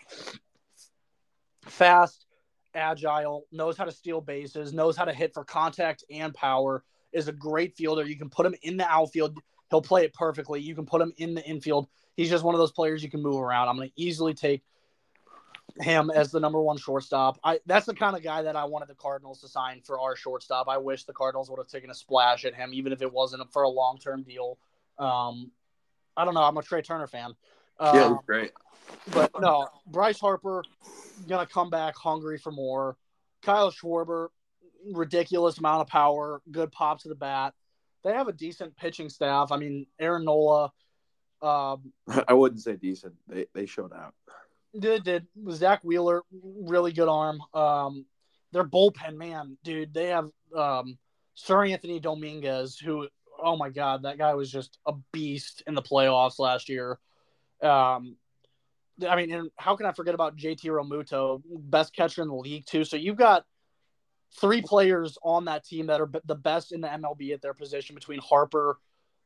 fast, agile, knows how to steal bases, knows how to hit for contact and power. Is a great fielder. You can put him in the outfield. He'll play it perfectly. You can put him in the infield. He's just one of those players you can move around. I'm going to easily take him as the number one shortstop. I that's the kind of guy that I wanted the Cardinals to sign for our shortstop. I wish the Cardinals would have taken a splash at him, even if it wasn't for a long term deal. Um, I don't know. I'm a Trea Turner fan. Um, yeah, great. But no, Bryce Harper gonna come back hungry for more. Kyle Schwarber, ridiculous amount of power, good pop to the bat. They have a decent pitching staff. I mean, Aaron Nola Um, I wouldn't say decent. They they showed out. Did did Zack Wheeler really good arm? Um, their bullpen, man, dude, they have um, Seranthony Dominguez, who, oh my god, that guy was just a beast in the playoffs last year. Um, I mean, and how can I forget about JT Realmuto, best catcher in the league too? So you've got three players on that team that are the best in the MLB at their position between Harper,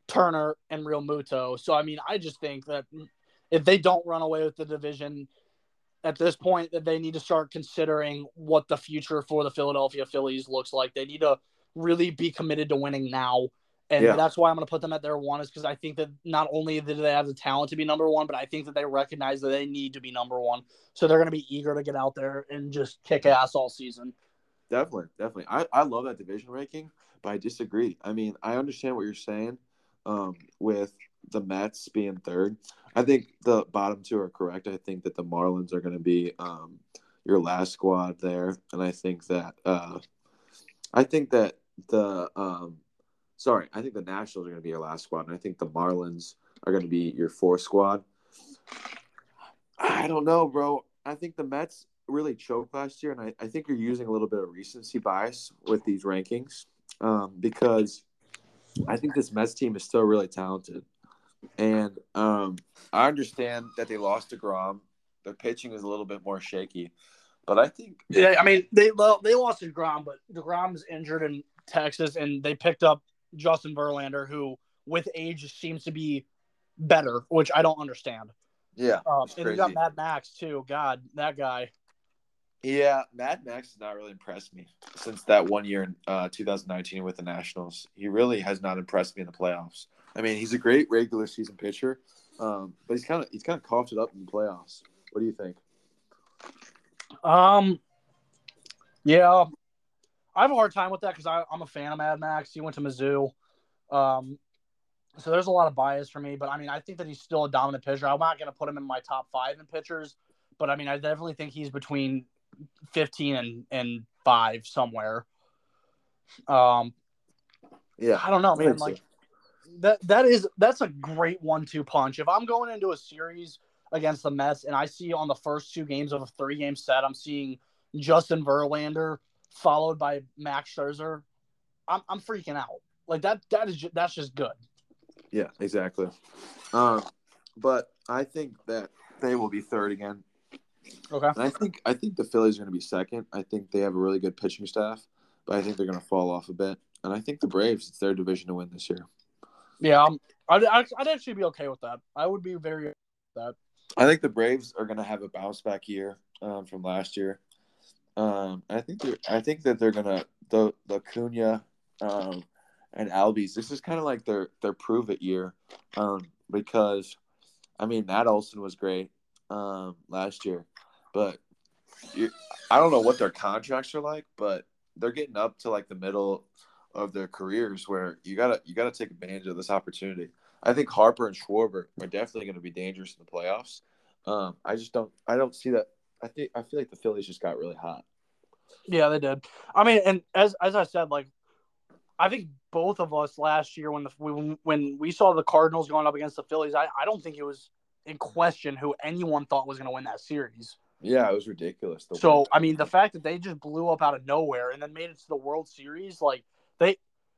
Turner, and Realmuto. So I mean, I just think that if they don't run away with the division at this point, that they need to start considering what the future for the Philadelphia Phillies looks like. They need to really be committed to winning now. And yeah. that's why I'm going to put them at their one is because I think that not only do they have the talent to be number one, but I think that they recognize that they need to be number one. So they're going to be eager to get out there and just kick ass all season. Definitely, definitely. I, I love that division ranking, but I disagree. I mean, I understand what you're saying um, with the Mets being third. I think the bottom two are correct. I think that the Marlins are going to be um, your last squad there, and I think that uh, I think that the um, sorry, I think the Nationals are going to be your last squad, and I think the Marlins are going to be your fourth squad. I don't know, bro. I think the Mets really choked last year, and I, I think you're using a little bit of recency bias with these rankings um, because I think this Mets team is still really talented. And um, I understand that they lost deGrom. Their pitching is a little bit more shaky, but I think yeah, I mean they they lost deGrom, but Grom's injured in Texas, and they picked up Justin Verlander, who with age seems to be better, which I don't understand. Yeah, um, and you got Mad Max too. God, that guy. Yeah, Mad Max has not really impressed me since that one year in uh, 2019 with the Nationals. He really has not impressed me in the playoffs. I mean, he's a great regular season pitcher, um, but he's kind of he's kind of coughed it up in the playoffs. What do you think? Um, yeah, I have a hard time with that because I'm a fan of Mad Max. He went to Mizzou, um, so there's a lot of bias for me. But I mean, I think that he's still a dominant pitcher. I'm not going to put him in my top five in pitchers, but I mean, I definitely think he's between 15 and and five somewhere. Um, yeah, I don't know, man. Like that that is that's a great one-two punch. If I'm going into a series against the Mets and I see on the first two games of a three-game set, I'm seeing Justin Verlander followed by Max Scherzer, I'm I'm freaking out. Like that that is just, that's just good. Yeah, exactly. Um, but I think that they will be third again. Okay. And I think I think the Phillies are going to be second. I think they have a really good pitching staff, but I think they're going to fall off a bit. And I think the Braves it's their division to win this year. Yeah, I'd, I'd actually be okay with that. I would be very that. I think the Braves are going to have a bounce back year um, from last year. Um, I think they're, I think that they're gonna the the Acuña um, and Albies. This is kind of like their their prove it year, um, because I mean Matt Olson was great um, last year, but you, I don't know what their contracts are like, but they're getting up to like the middle of their careers where you gotta you gotta take advantage of this opportunity. I think Harper and Schwarber are definitely going to be dangerous in the playoffs. Um, I just don't I don't see that. I think I feel like the Phillies just got really hot. Yeah, they did. I mean, and as as I said, like I think both of us last year when the when, when we saw the Cardinals going up against the Phillies, I, I don't think it was in question who anyone thought was going to win that series. Yeah, it was ridiculous. So I mean, the fact that they just blew up out of nowhere and then made it to the World Series, like they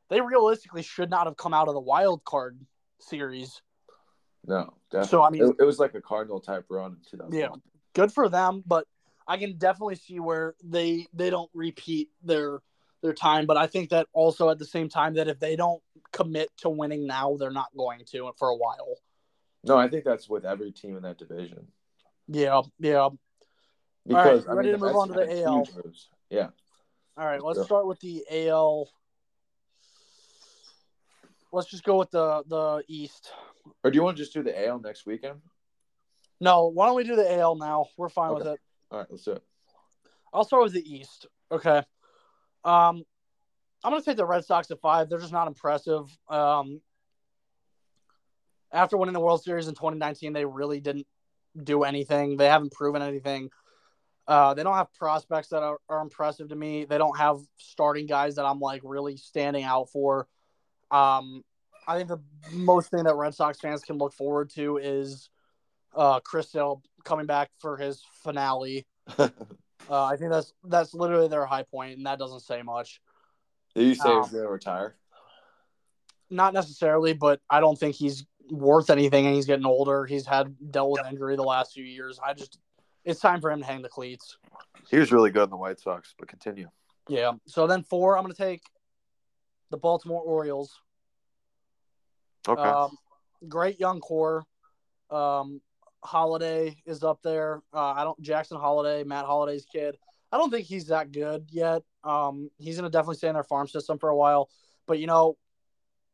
they realistically should not have come out of the wild card series. No, definitely. So I mean, it, it was like a Cardinal type run in 2000. Yeah, good for them, but I can definitely see where they they don't repeat their their time. But I think that also at the same time that if they don't commit to winning now, they're not going to for a while. No, I think that's with every team in that division. Yeah, yeah. Because All right, ready mean, to move on to the AL. Yeah. All right, let's start with the AL. Let's just go with the the East. Or do you want to just do the AL next weekend? No, why don't we do the AL now? We're fine okay. with it. All right, let's do it. I'll start with the East. Okay. Um, I'm going to take the Red Sox at five. They're just not impressive. Um, after winning the World Series in 2019, they really didn't do anything. They haven't proven anything. Uh, they don't have prospects that are, are, impressive to me. They don't have starting guys that I'm like really standing out for. Um, I think the most thing that Red Sox fans can look forward to is uh, Chris Sale coming back for his finale. uh, I think that's that's literally their high point, and that doesn't say much. Did you say Um, he's gonna retire? Not necessarily, but I don't think he's worth anything, and he's getting older. He's had dealt with injury the last few years. I just, it's time for him to hang the cleats. He was really good in the White Sox, but continue. Yeah. So then four, I'm going to take the Baltimore Orioles. Okay. Um, great young core. Um, Holliday is up there. Uh, I don't Jackson Holliday, Matt Holliday's kid. I don't think he's that good yet. Um, he's gonna definitely stay in their farm system for a while. But you know,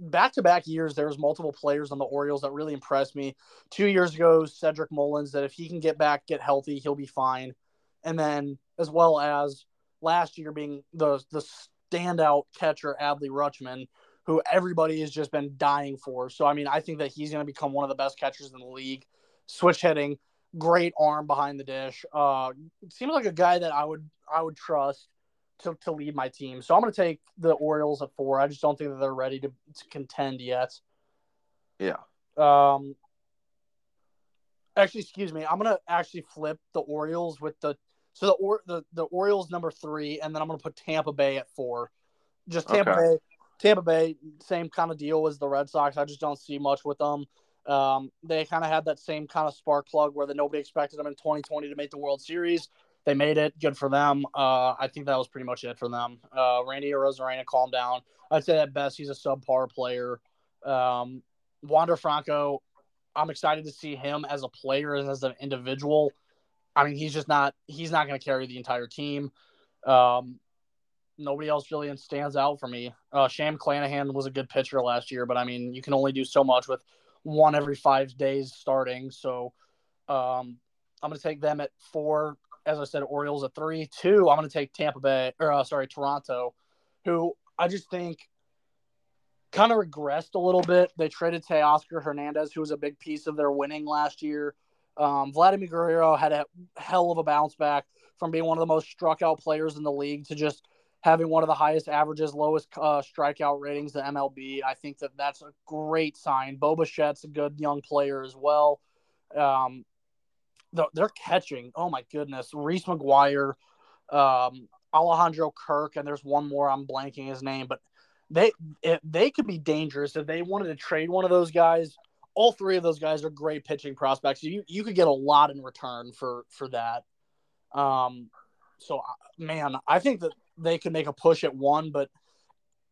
back to back years, there was multiple players on the Orioles that really impressed me. Two years ago, Cedric Mullins, that if he can get back, get healthy, he'll be fine. And then as well as last year being the the standout catcher Adley Rutschman, who everybody has just been dying for. So I mean, I think that he's going to become one of the best catchers in the league. Switch hitting, great arm behind the dish. Uh, seems like a guy that I would I would trust to, to lead my team. So I'm going to take the Orioles at four. I just don't think that they're ready to, to contend yet. yeah. Um, actually, excuse me. I'm gonna actually flip the Orioles with the so the or the, the Orioles number three, and then I'm gonna put Tampa Bay at four. Just Tampa Okay. Bay. Tampa Bay, same kind of deal as the Red Sox. I just don't see much with them. Um, they kind of had that same kind of spark plug where that nobody expected them in 2020 to make the World Series. They made it. Good for them. Uh, I think that was pretty much it for them. Uh, Randy Arozarena, calm down. I'd say at best he's a subpar player. Um, Wander Franco, I'm excited to see him as a player and as an individual. I mean, he's just not he's not going to carry the entire team. Um, nobody else really stands out for me. Uh, Shane McClanahan was a good pitcher last year, but I mean, you can only do so much with one every five days starting. So um, I'm going to take them at four. As I said, Orioles at three. Two, I'm going to take Tampa Bay or uh, sorry, Toronto, who I just think kind of regressed a little bit. They traded Teoscar Hernandez, who was a big piece of their winning last year. Um, Vladimir Guerrero had a hell of a bounce back from being one of the most struck out players in the league to just having one of the highest averages, lowest uh, strikeout ratings in MLB. I think that that's a great sign. Bo Bichette's a good young player as well. Um, the, they're catching. Oh my goodness, Reese McGuire, um, Alejandro Kirk, and there's one more. I'm blanking his name, but they they could be dangerous if they wanted to trade one of those guys. All three of those guys are great pitching prospects. You you could get a lot in return for for that. Um, so man, I think that they could make a push at one, but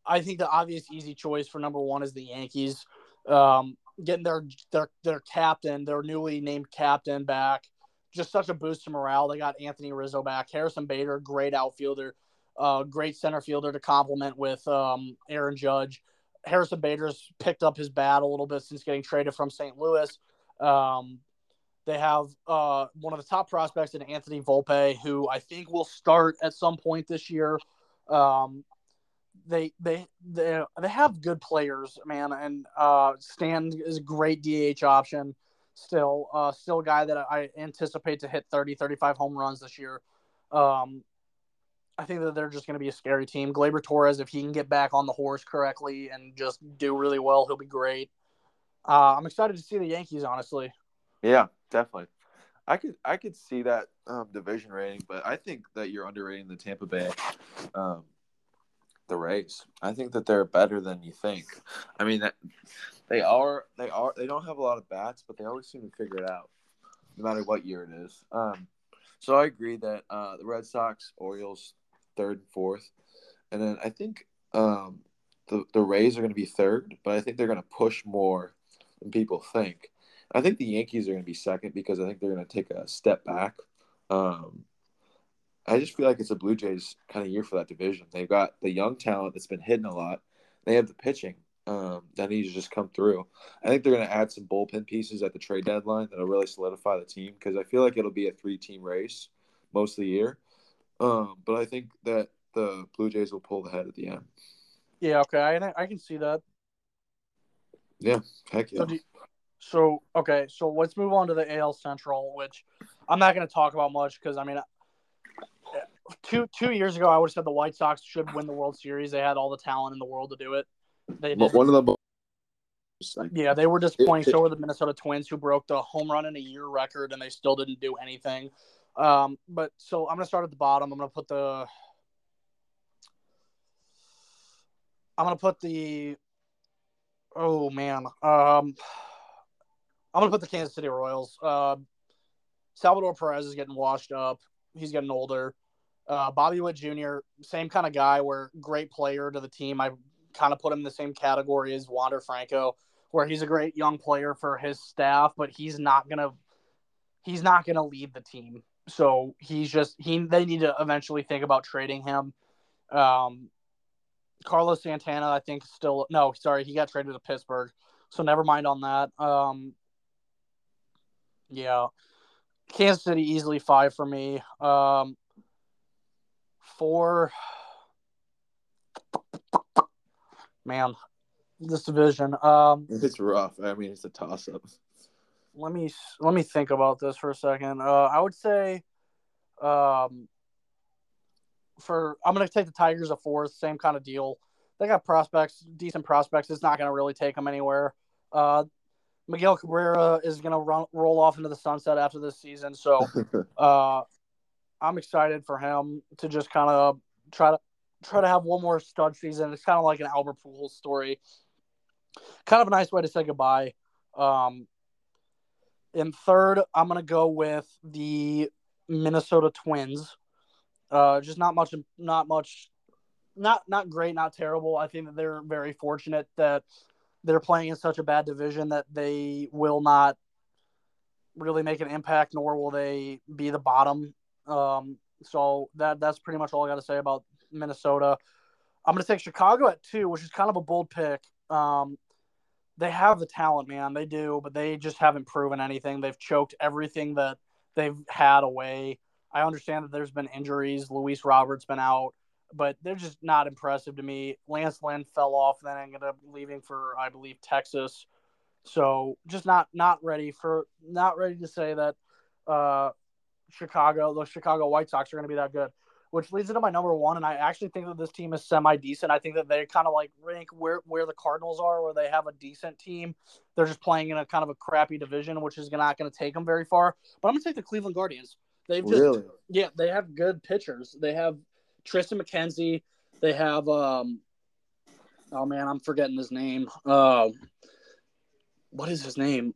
I think the obvious easy choice for number one is the Yankees. Um, getting their their their captain, their newly named captain back, just such a boost to morale. They got Anthony Rizzo back, Harrison Bader, great outfielder, uh, great center fielder to complement with um, Aaron Judge. Harrison Bader's picked up his bat a little bit since getting traded from St. Louis. Um, they have uh, one of the top prospects in Anthony Volpe, who I think will start at some point this year. Um, they they they they have good players, man, and uh, Stan is a great DH option. Still, uh, still a guy that I anticipate to hit 30, 35 home runs this year. Um, I think that they're just going to be a scary team. Gleyber Torres, if he can get back on the horse correctly and just do really well, he'll be great. Uh, I'm excited to see the Yankees, honestly. Yeah, definitely. I could I could see that um, division rating, but I think that you're underrating the Tampa Bay, um, the Rays. I think that they're better than you think. I mean, that they are they are they don't have a lot of bats, but they always seem to figure it out, no matter what year it is. Um, so I agree that uh, the Red Sox, Orioles, third and fourth, and then I think um, the the Rays are going to be third, but I think they're going to push more than people think. I think the Yankees are going to be second because I think they're going to take a step back. Um, I just feel like it's a Blue Jays kind of year for that division. They've got the young talent that's been hitting a lot. They have the pitching um, that needs to just come through. I think they're going to add some bullpen pieces at the trade deadline that'll really solidify the team because I feel like it'll be a three-team race most of the year. Um, but I think that the Blue Jays will pull the head at the end. Yeah, okay, I I can see that. Yeah, heck yeah. So, do, so okay, so let's move on to the AL Central, which I'm not going to talk about much because I mean, two two years ago I would have said the White Sox should win the World Series. They had all the talent in the world to do it. They one of the Yeah, they were disappointing. So were the Minnesota Twins, who broke the home run in a year record, and they still didn't do anything. Um, but so I'm gonna start at the bottom. I'm gonna put the. I'm gonna put the. Oh man, um, I'm gonna put the Kansas City Royals. Uh, Salvador Perez is getting washed up. He's getting older. Uh, Bobby Witt Jr., same kind of guy, where great player to the team. I kind of put him in the same category as Wander Franco, where he's a great young player for his staff, but he's not gonna he's not gonna lead the team. So he's just he they need to eventually think about trading him. Um, Carlos Santana, I think, still no, sorry, he got traded to Pittsburgh, so never mind on that. Um, yeah, Kansas City easily five for me. Um, four, man, this division. Um, it's rough. I mean, it's a toss up. let me let me think about this for a second. Uh, I would say, um, for I'm gonna take the Tigers a fourth, same kind of deal. They got prospects, decent prospects. It's not gonna really take them anywhere. Uh, Miguel Cabrera is gonna roll off into the sunset after this season, so uh, I'm excited for him to just kind of try to try to have one more stud season. It's kind of like an Albert Pujols story. Kind of a nice way to say goodbye. Um, in third, I'm gonna go with the Minnesota Twins. Uh, just not much, not much, not not great, not terrible. I think that they're very fortunate that they're playing in such a bad division that they will not really make an impact, nor will they be the bottom. Um, so that that's pretty much all I got to say about Minnesota. I'm going to take Chicago at two, which is kind of a bold pick. Um, they have the talent, man. They do, but they just haven't proven anything. They've choked everything that they've had away. I understand that there's been injuries. Luis Roberts been out, but they're just not impressive to me. Lance Lynn fell off, and then ended up leaving for, I believe, Texas. So just not not ready for not ready to say that uh, Chicago, the Chicago White Sox are going to be that good. Which leads into my number one, and I actually think that this team is semi decent. I think that they kind of like rank where where the Cardinals are, where they have a decent team. They're just playing in a kind of a crappy division, which is not going to take them very far. But I'm going to take the Cleveland Guardians. They've just really? yeah, they have good pitchers. They have Triston McKenzie. They have um oh man, I'm forgetting his name. Uh, what is his name?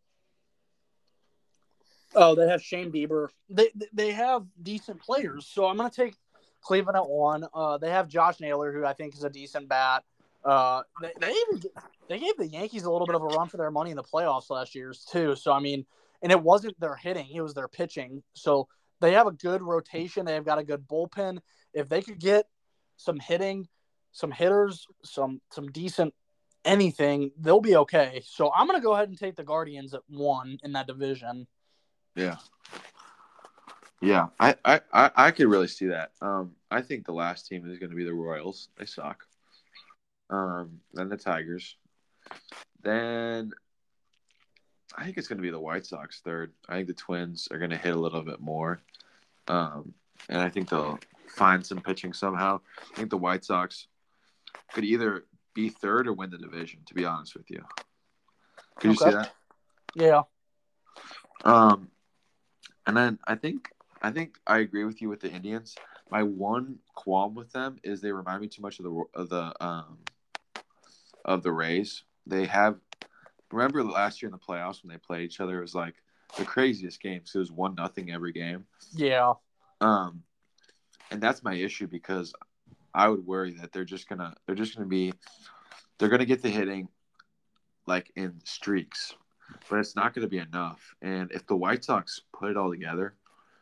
Oh, they have Shane Bieber. They they have decent players. So I'm gonna take Cleveland at one. Uh, they have Josh Naylor, who I think is a decent bat. Uh, they, they even they gave the Yankees a little bit of a run for their money in the playoffs last year too. So I mean, and it wasn't their hitting; it was their pitching. So they have a good rotation. They've got a good bullpen. If they could get some hitting, some hitters, some some decent anything, they'll be okay. So I'm gonna go ahead and take the Guardians at one in that division. Yeah. Yeah, I, I, I, I could really see that. Um, I think the last team is going to be the Royals. They suck. Um, then the Tigers. Then I think it's going to be the White Sox third. I think the Twins are going to hit a little bit more. Um, and I think they'll find some pitching somehow. I think the White Sox could either be third or win the division, to be honest with you. Could you see that? Yeah. Um, and then I think I think I agree with you with the Indians. My one qualm with them is they remind me too much of the of the um of the Rays. They have remember last year in the playoffs when they played each other, it was like the craziest games. It was one nothing every game. Yeah. Um, and that's my issue because I would worry that they're just gonna they're just gonna be they're gonna get the hitting like in streaks, but it's not gonna be enough. And if the White Sox put it all together,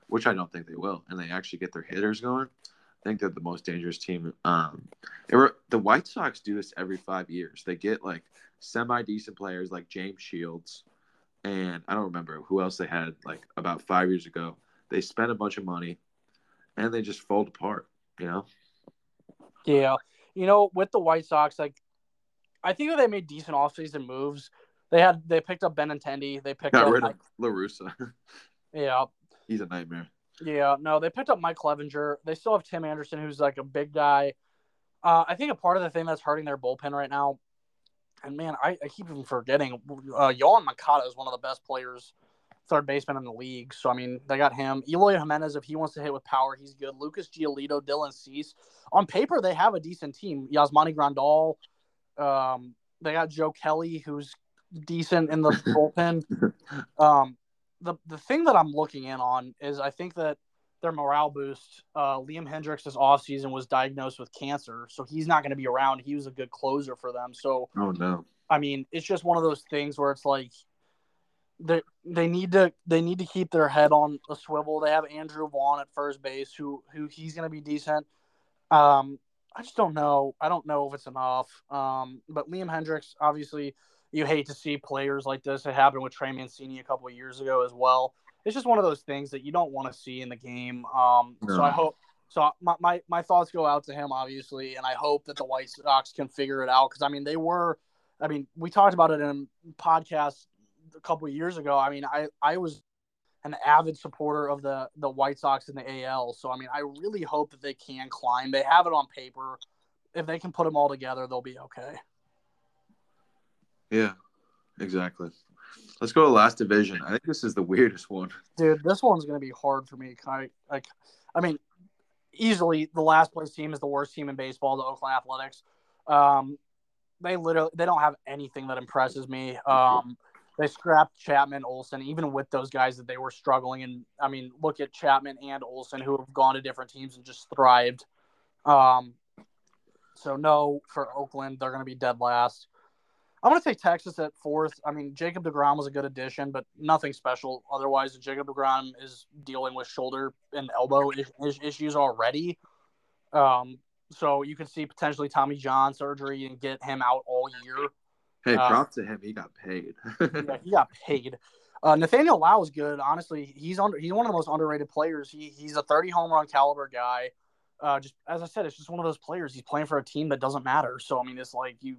which I don't think they will, and they actually get their hitters going, I think they're the most dangerous team. Um, were, the White Sox do this every five years. They get like semi decent players like James Shields, and I don't remember who else they had like about five years ago. They spent a bunch of money, and they just fold apart. You know. Yeah. You know, with the White Sox, like I think that they made decent offseason moves. They had they picked up Benintendi. They picked Got up rid of La Russa. yeah. He's a nightmare. Yeah, no, they picked up Mike Clevinger. They still have Tim Anderson, who's like a big guy. Uh, I think a part of the thing that's hurting their bullpen right now and man, I, I keep even forgetting. Uh, Yoan Moncada is one of the best players, third baseman in the league. So I mean, they got him. Eloy Jimenez, if he wants to hit with power, he's good. Lucas Giolito, Dylan Cease. On paper, they have a decent team. Yasmani Grandal. Um, they got Joe Kelly, who's decent in the bullpen. Um, the the thing that I'm looking in on is I think that their morale boost. Uh, Liam Hendriks this offseason was diagnosed with cancer, so he's not going to be around. He was a good closer for them. So, oh no, I mean, it's just one of those things where it's like they they need to they need to keep their head on a swivel. They have Andrew Vaughn at first base, who who he's going to be decent. Um, I just don't know. I don't know if it's enough. Um, but Liam Hendriks, obviously, you hate to see players like this. It happened with Trey Mancini a couple of years ago as well it's just one of those things that you don't want to see in the game. Um. So I hope. So my, my my thoughts go out to him, obviously, and I hope that the White Sox can figure it out because I mean they were, I mean we talked about it in a podcast a couple of years ago. I mean I I was an avid supporter of the the White Sox in the AL, so I mean I really hope that they can climb. They have it on paper. If they can put them all together, they'll be okay. Yeah, exactly. Let's go to last division. I think this is the weirdest one. Dude, this one's gonna be hard for me. I like, I mean, easily the last place team is the worst team in baseball, the Oakland Athletics. Um, they literally they don't have anything that impresses me. Um, they scrapped Chapman, Olson, even with those guys that they were struggling. And I mean, look at Chapman and Olson, who have gone to different teams and just thrived. Um, so no for Oakland, they're going to be dead last. I'm going to take Texas at fourth. I mean, Jacob DeGrom was a good addition, but nothing special. Otherwise, Jacob DeGrom is dealing with shoulder and elbow issues already. Um, so you can see potentially Tommy John surgery and get him out all year. Hey, uh, props uh, to him. He got paid. yeah, he got paid. Uh, Nathaniel Lowe is good. Honestly, he's under. He's one of the most underrated players. He he's a 30 home run caliber guy. Uh, just as I said, it's just one of those players. He's playing for a team that doesn't matter. So I mean, it's like you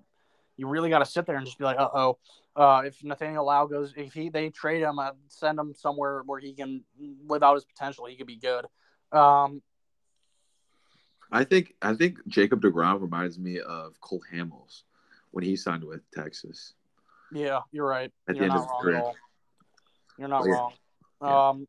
you really got to sit there and just be like, uh-oh. Uh, if Nathaniel Lowe goes, if he they trade him, uh, send him somewhere where he can live out his potential, he could be good. Um, I think I think Jacob Degrom reminds me of Cole Hamels when he signed with Texas. Yeah, you're right. At you're the end of his career. You're not wrong. Yeah. Um,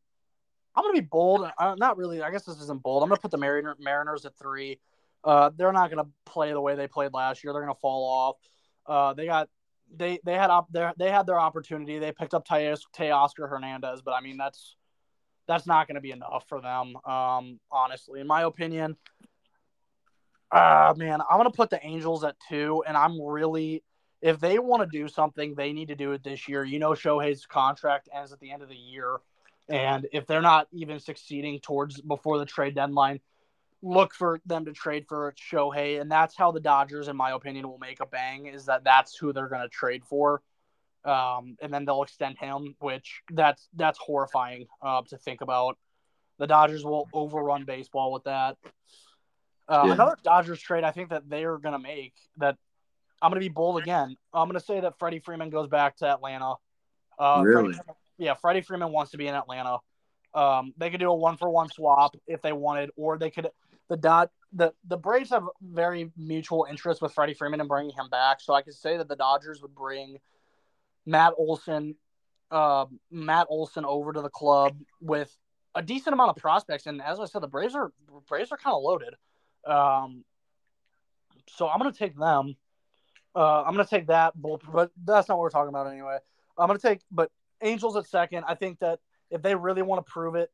I'm gonna be bold. Uh, not really. I guess this isn't bold. I'm gonna put the Mariner, Mariners at three. Uh, they're not gonna play the way they played last year. They're gonna fall off. Uh, they got they they had op- their they had their opportunity. They picked up Teoscar Hernandez, but I mean that's that's not going to be enough for them. Um, honestly, in my opinion. Uh man, I'm gonna put the Angels at two, and I'm really if they want to do something, they need to do it this year. You know, Shohei's contract ends at the end of the year, and if they're not even succeeding towards before the trade deadline, look for them to trade for Shohei, and that's how the Dodgers, in my opinion, will make a bang. Is that that's who they're to trade for, um, and then they'll extend him, which that's that's horrifying uh, to think about. The Dodgers will overrun baseball with that. Uh, yeah. Another Dodgers trade I think that they are going to make that I'm going to be bold again. I'm going to say that Freddie Freeman goes back to Atlanta. Uh, really? Freddie, yeah, Freddie Freeman wants to be in Atlanta. Um, they could do a one for one swap if they wanted, or they could the dot the the Braves have very mutual interest with Freddie Freeman and bringing him back. So I could say that the Dodgers would bring Matt Olson, uh, Matt Olson over to the club with a decent amount of prospects. And as I said, the Braves are Braves are kind of loaded. Um, so I'm gonna take them. Uh, I'm gonna take that, but that's not what we're talking about anyway. I'm gonna take, but Angels at second. I think that if they really want to prove it,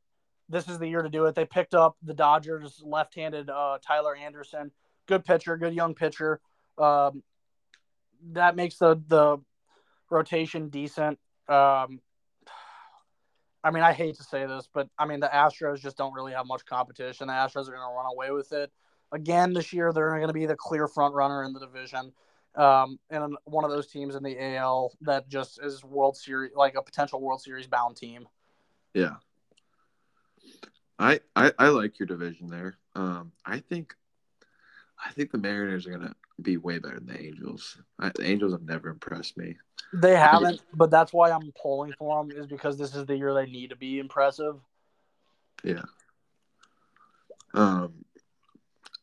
this is the year to do it. They picked up the Dodgers left-handed uh, Tyler Anderson, good pitcher, good young pitcher. Um, that makes the the rotation decent. Um, I mean, I hate to say this, but I mean the Astros just don't really have much competition. The Astros are going to run away with it again this year. They're going to be the clear front runner in the division, um, and one of those teams in the AL that just is World Series, like a potential World Series bound team. Yeah, I, I, I like your division there. Um, I think I think the Mariners are gonna be way better than the Angels. I, the Angels have never impressed me. They haven't, but that's why I'm pulling for them. Is because this is the year they need to be impressive. Yeah. Um,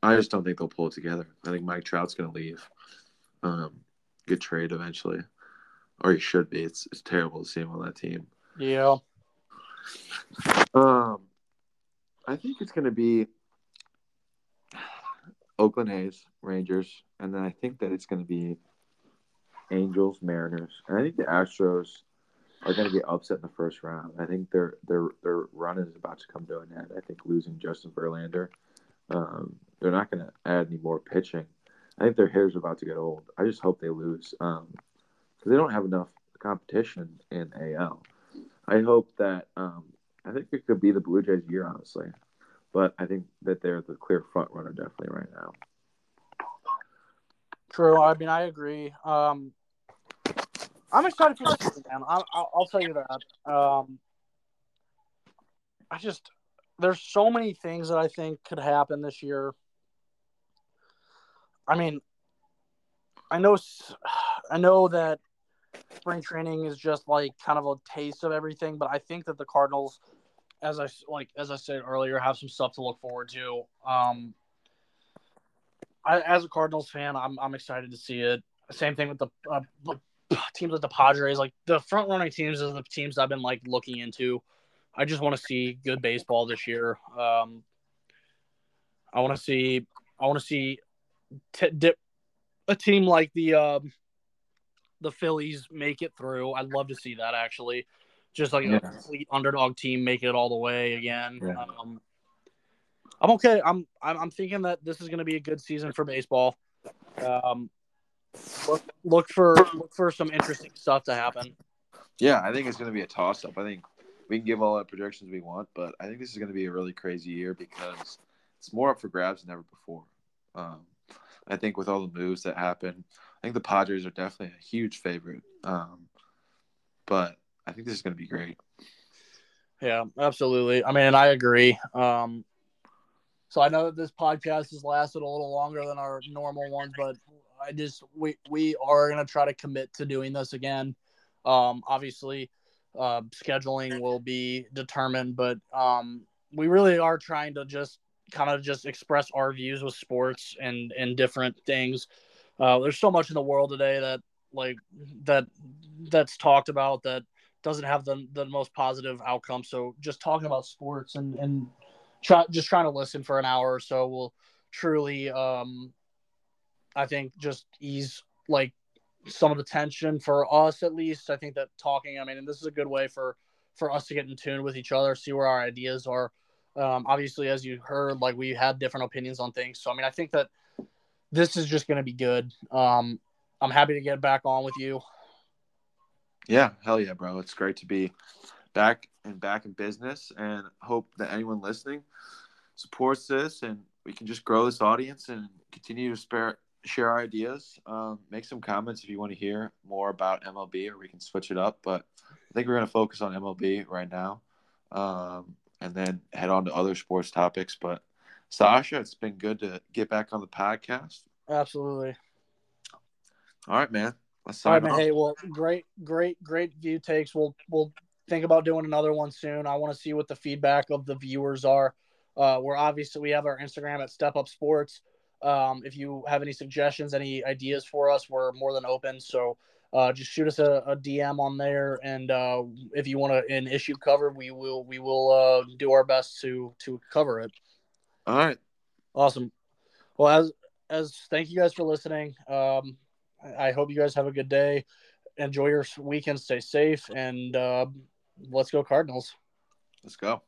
I just don't think they'll pull it together. I think Mike Trout's gonna leave. Um, good trade eventually, or he should be. It's it's terrible to see him on that team. Yeah. Um, I think it's going to be Oakland A's, Rangers, and then I think that it's going to be Angels, Mariners, and I think the Astros are going to get upset in the first round. I think their their their run is about to come to an end. I think losing Justin Verlander, um, they're not going to add any more pitching. I think their hair's about to get old. I just hope they lose because um, they don't have enough competition in AL. I hope that um, I think it could be the Blue Jays year, honestly, but I think that they're the clear front runner definitely right now. True. I mean, I agree. Um, I'm excited for the season, man. I, will tell you that. Um, I just there's so many things that I think could happen this year. I mean, I know, I know that spring training is just like kind of a taste of everything, but I think that the Cardinals, as I like as I said earlier, have some stuff to look forward to. Um, I, as a Cardinals fan, I'm I'm excited to see it. Same thing with the uh, teams like the Padres, like the front running teams are the teams I've been like looking into. I just want to see good baseball this year. Um, I want to see I want to see t- dip a team like the um, the Phillies make it through. I'd love to see that actually. Just like yeah. a complete underdog team make it all the way again. Yeah. Um, I'm okay. I'm, I'm I'm thinking that this is going to be a good season for baseball. Um, look look for look for some interesting stuff to happen. Yeah, I think it's going to be a toss up. I think we can give all the projections we want, but I think this is going to be a really crazy year because it's more up for grabs than ever before. Um, I think with all the moves that happen, I think the Padres are definitely a huge favorite. Um, but I think this is going to be great. Yeah, absolutely. I mean, I agree. Um, so I know that this podcast has lasted a little longer than our normal ones, but I just we we are gonna try to commit to doing this again. Um, obviously, uh, scheduling will be determined, but um, we really are trying to just kind of just express our views with sports and and different things. Uh, there's so much in the world today that like that that's talked about that doesn't have the the most positive outcome. So just talking about sports and and try just trying to listen for an hour or so will truly um I think just ease like some of the tension for us at least. I think that talking, I mean, and this is a good way for for us to get in tune with each other, see where our ideas are. Um, obviously, as you heard, like we had different opinions on things. So I mean, I think that this is just going to be good. Um, I'm happy to get back on with you. Yeah, hell yeah, bro! It's great to be back and back in business, and hope that anyone listening supports this, and we can just grow this audience and continue to spare share our ideas. Um, make some comments if you want to hear more about MLB, or we can switch it up. But I think we're going to focus on MLB right now, um, and then head on to other sports topics. But Sasha, it's been good to get back on the podcast. Absolutely. All right, man. Let's sign All right, man. Off. Hey, well, great, great, great view takes. We'll we'll think about doing another one soon. I want to see what the feedback of the viewers are. Uh, we're obviously we have our Instagram at Step Up Sports. Um, if you have any suggestions, any ideas for us, we're more than open. So uh, just shoot us a, a DM on there, and uh, if you want an issue covered, we will we will uh, do our best to to cover it. All right, awesome. Well, as as thank you guys for listening. Um, I, I hope you guys have a good day. Enjoy your weekend. Stay safe, and uh, let's go Cardinals. Let's go.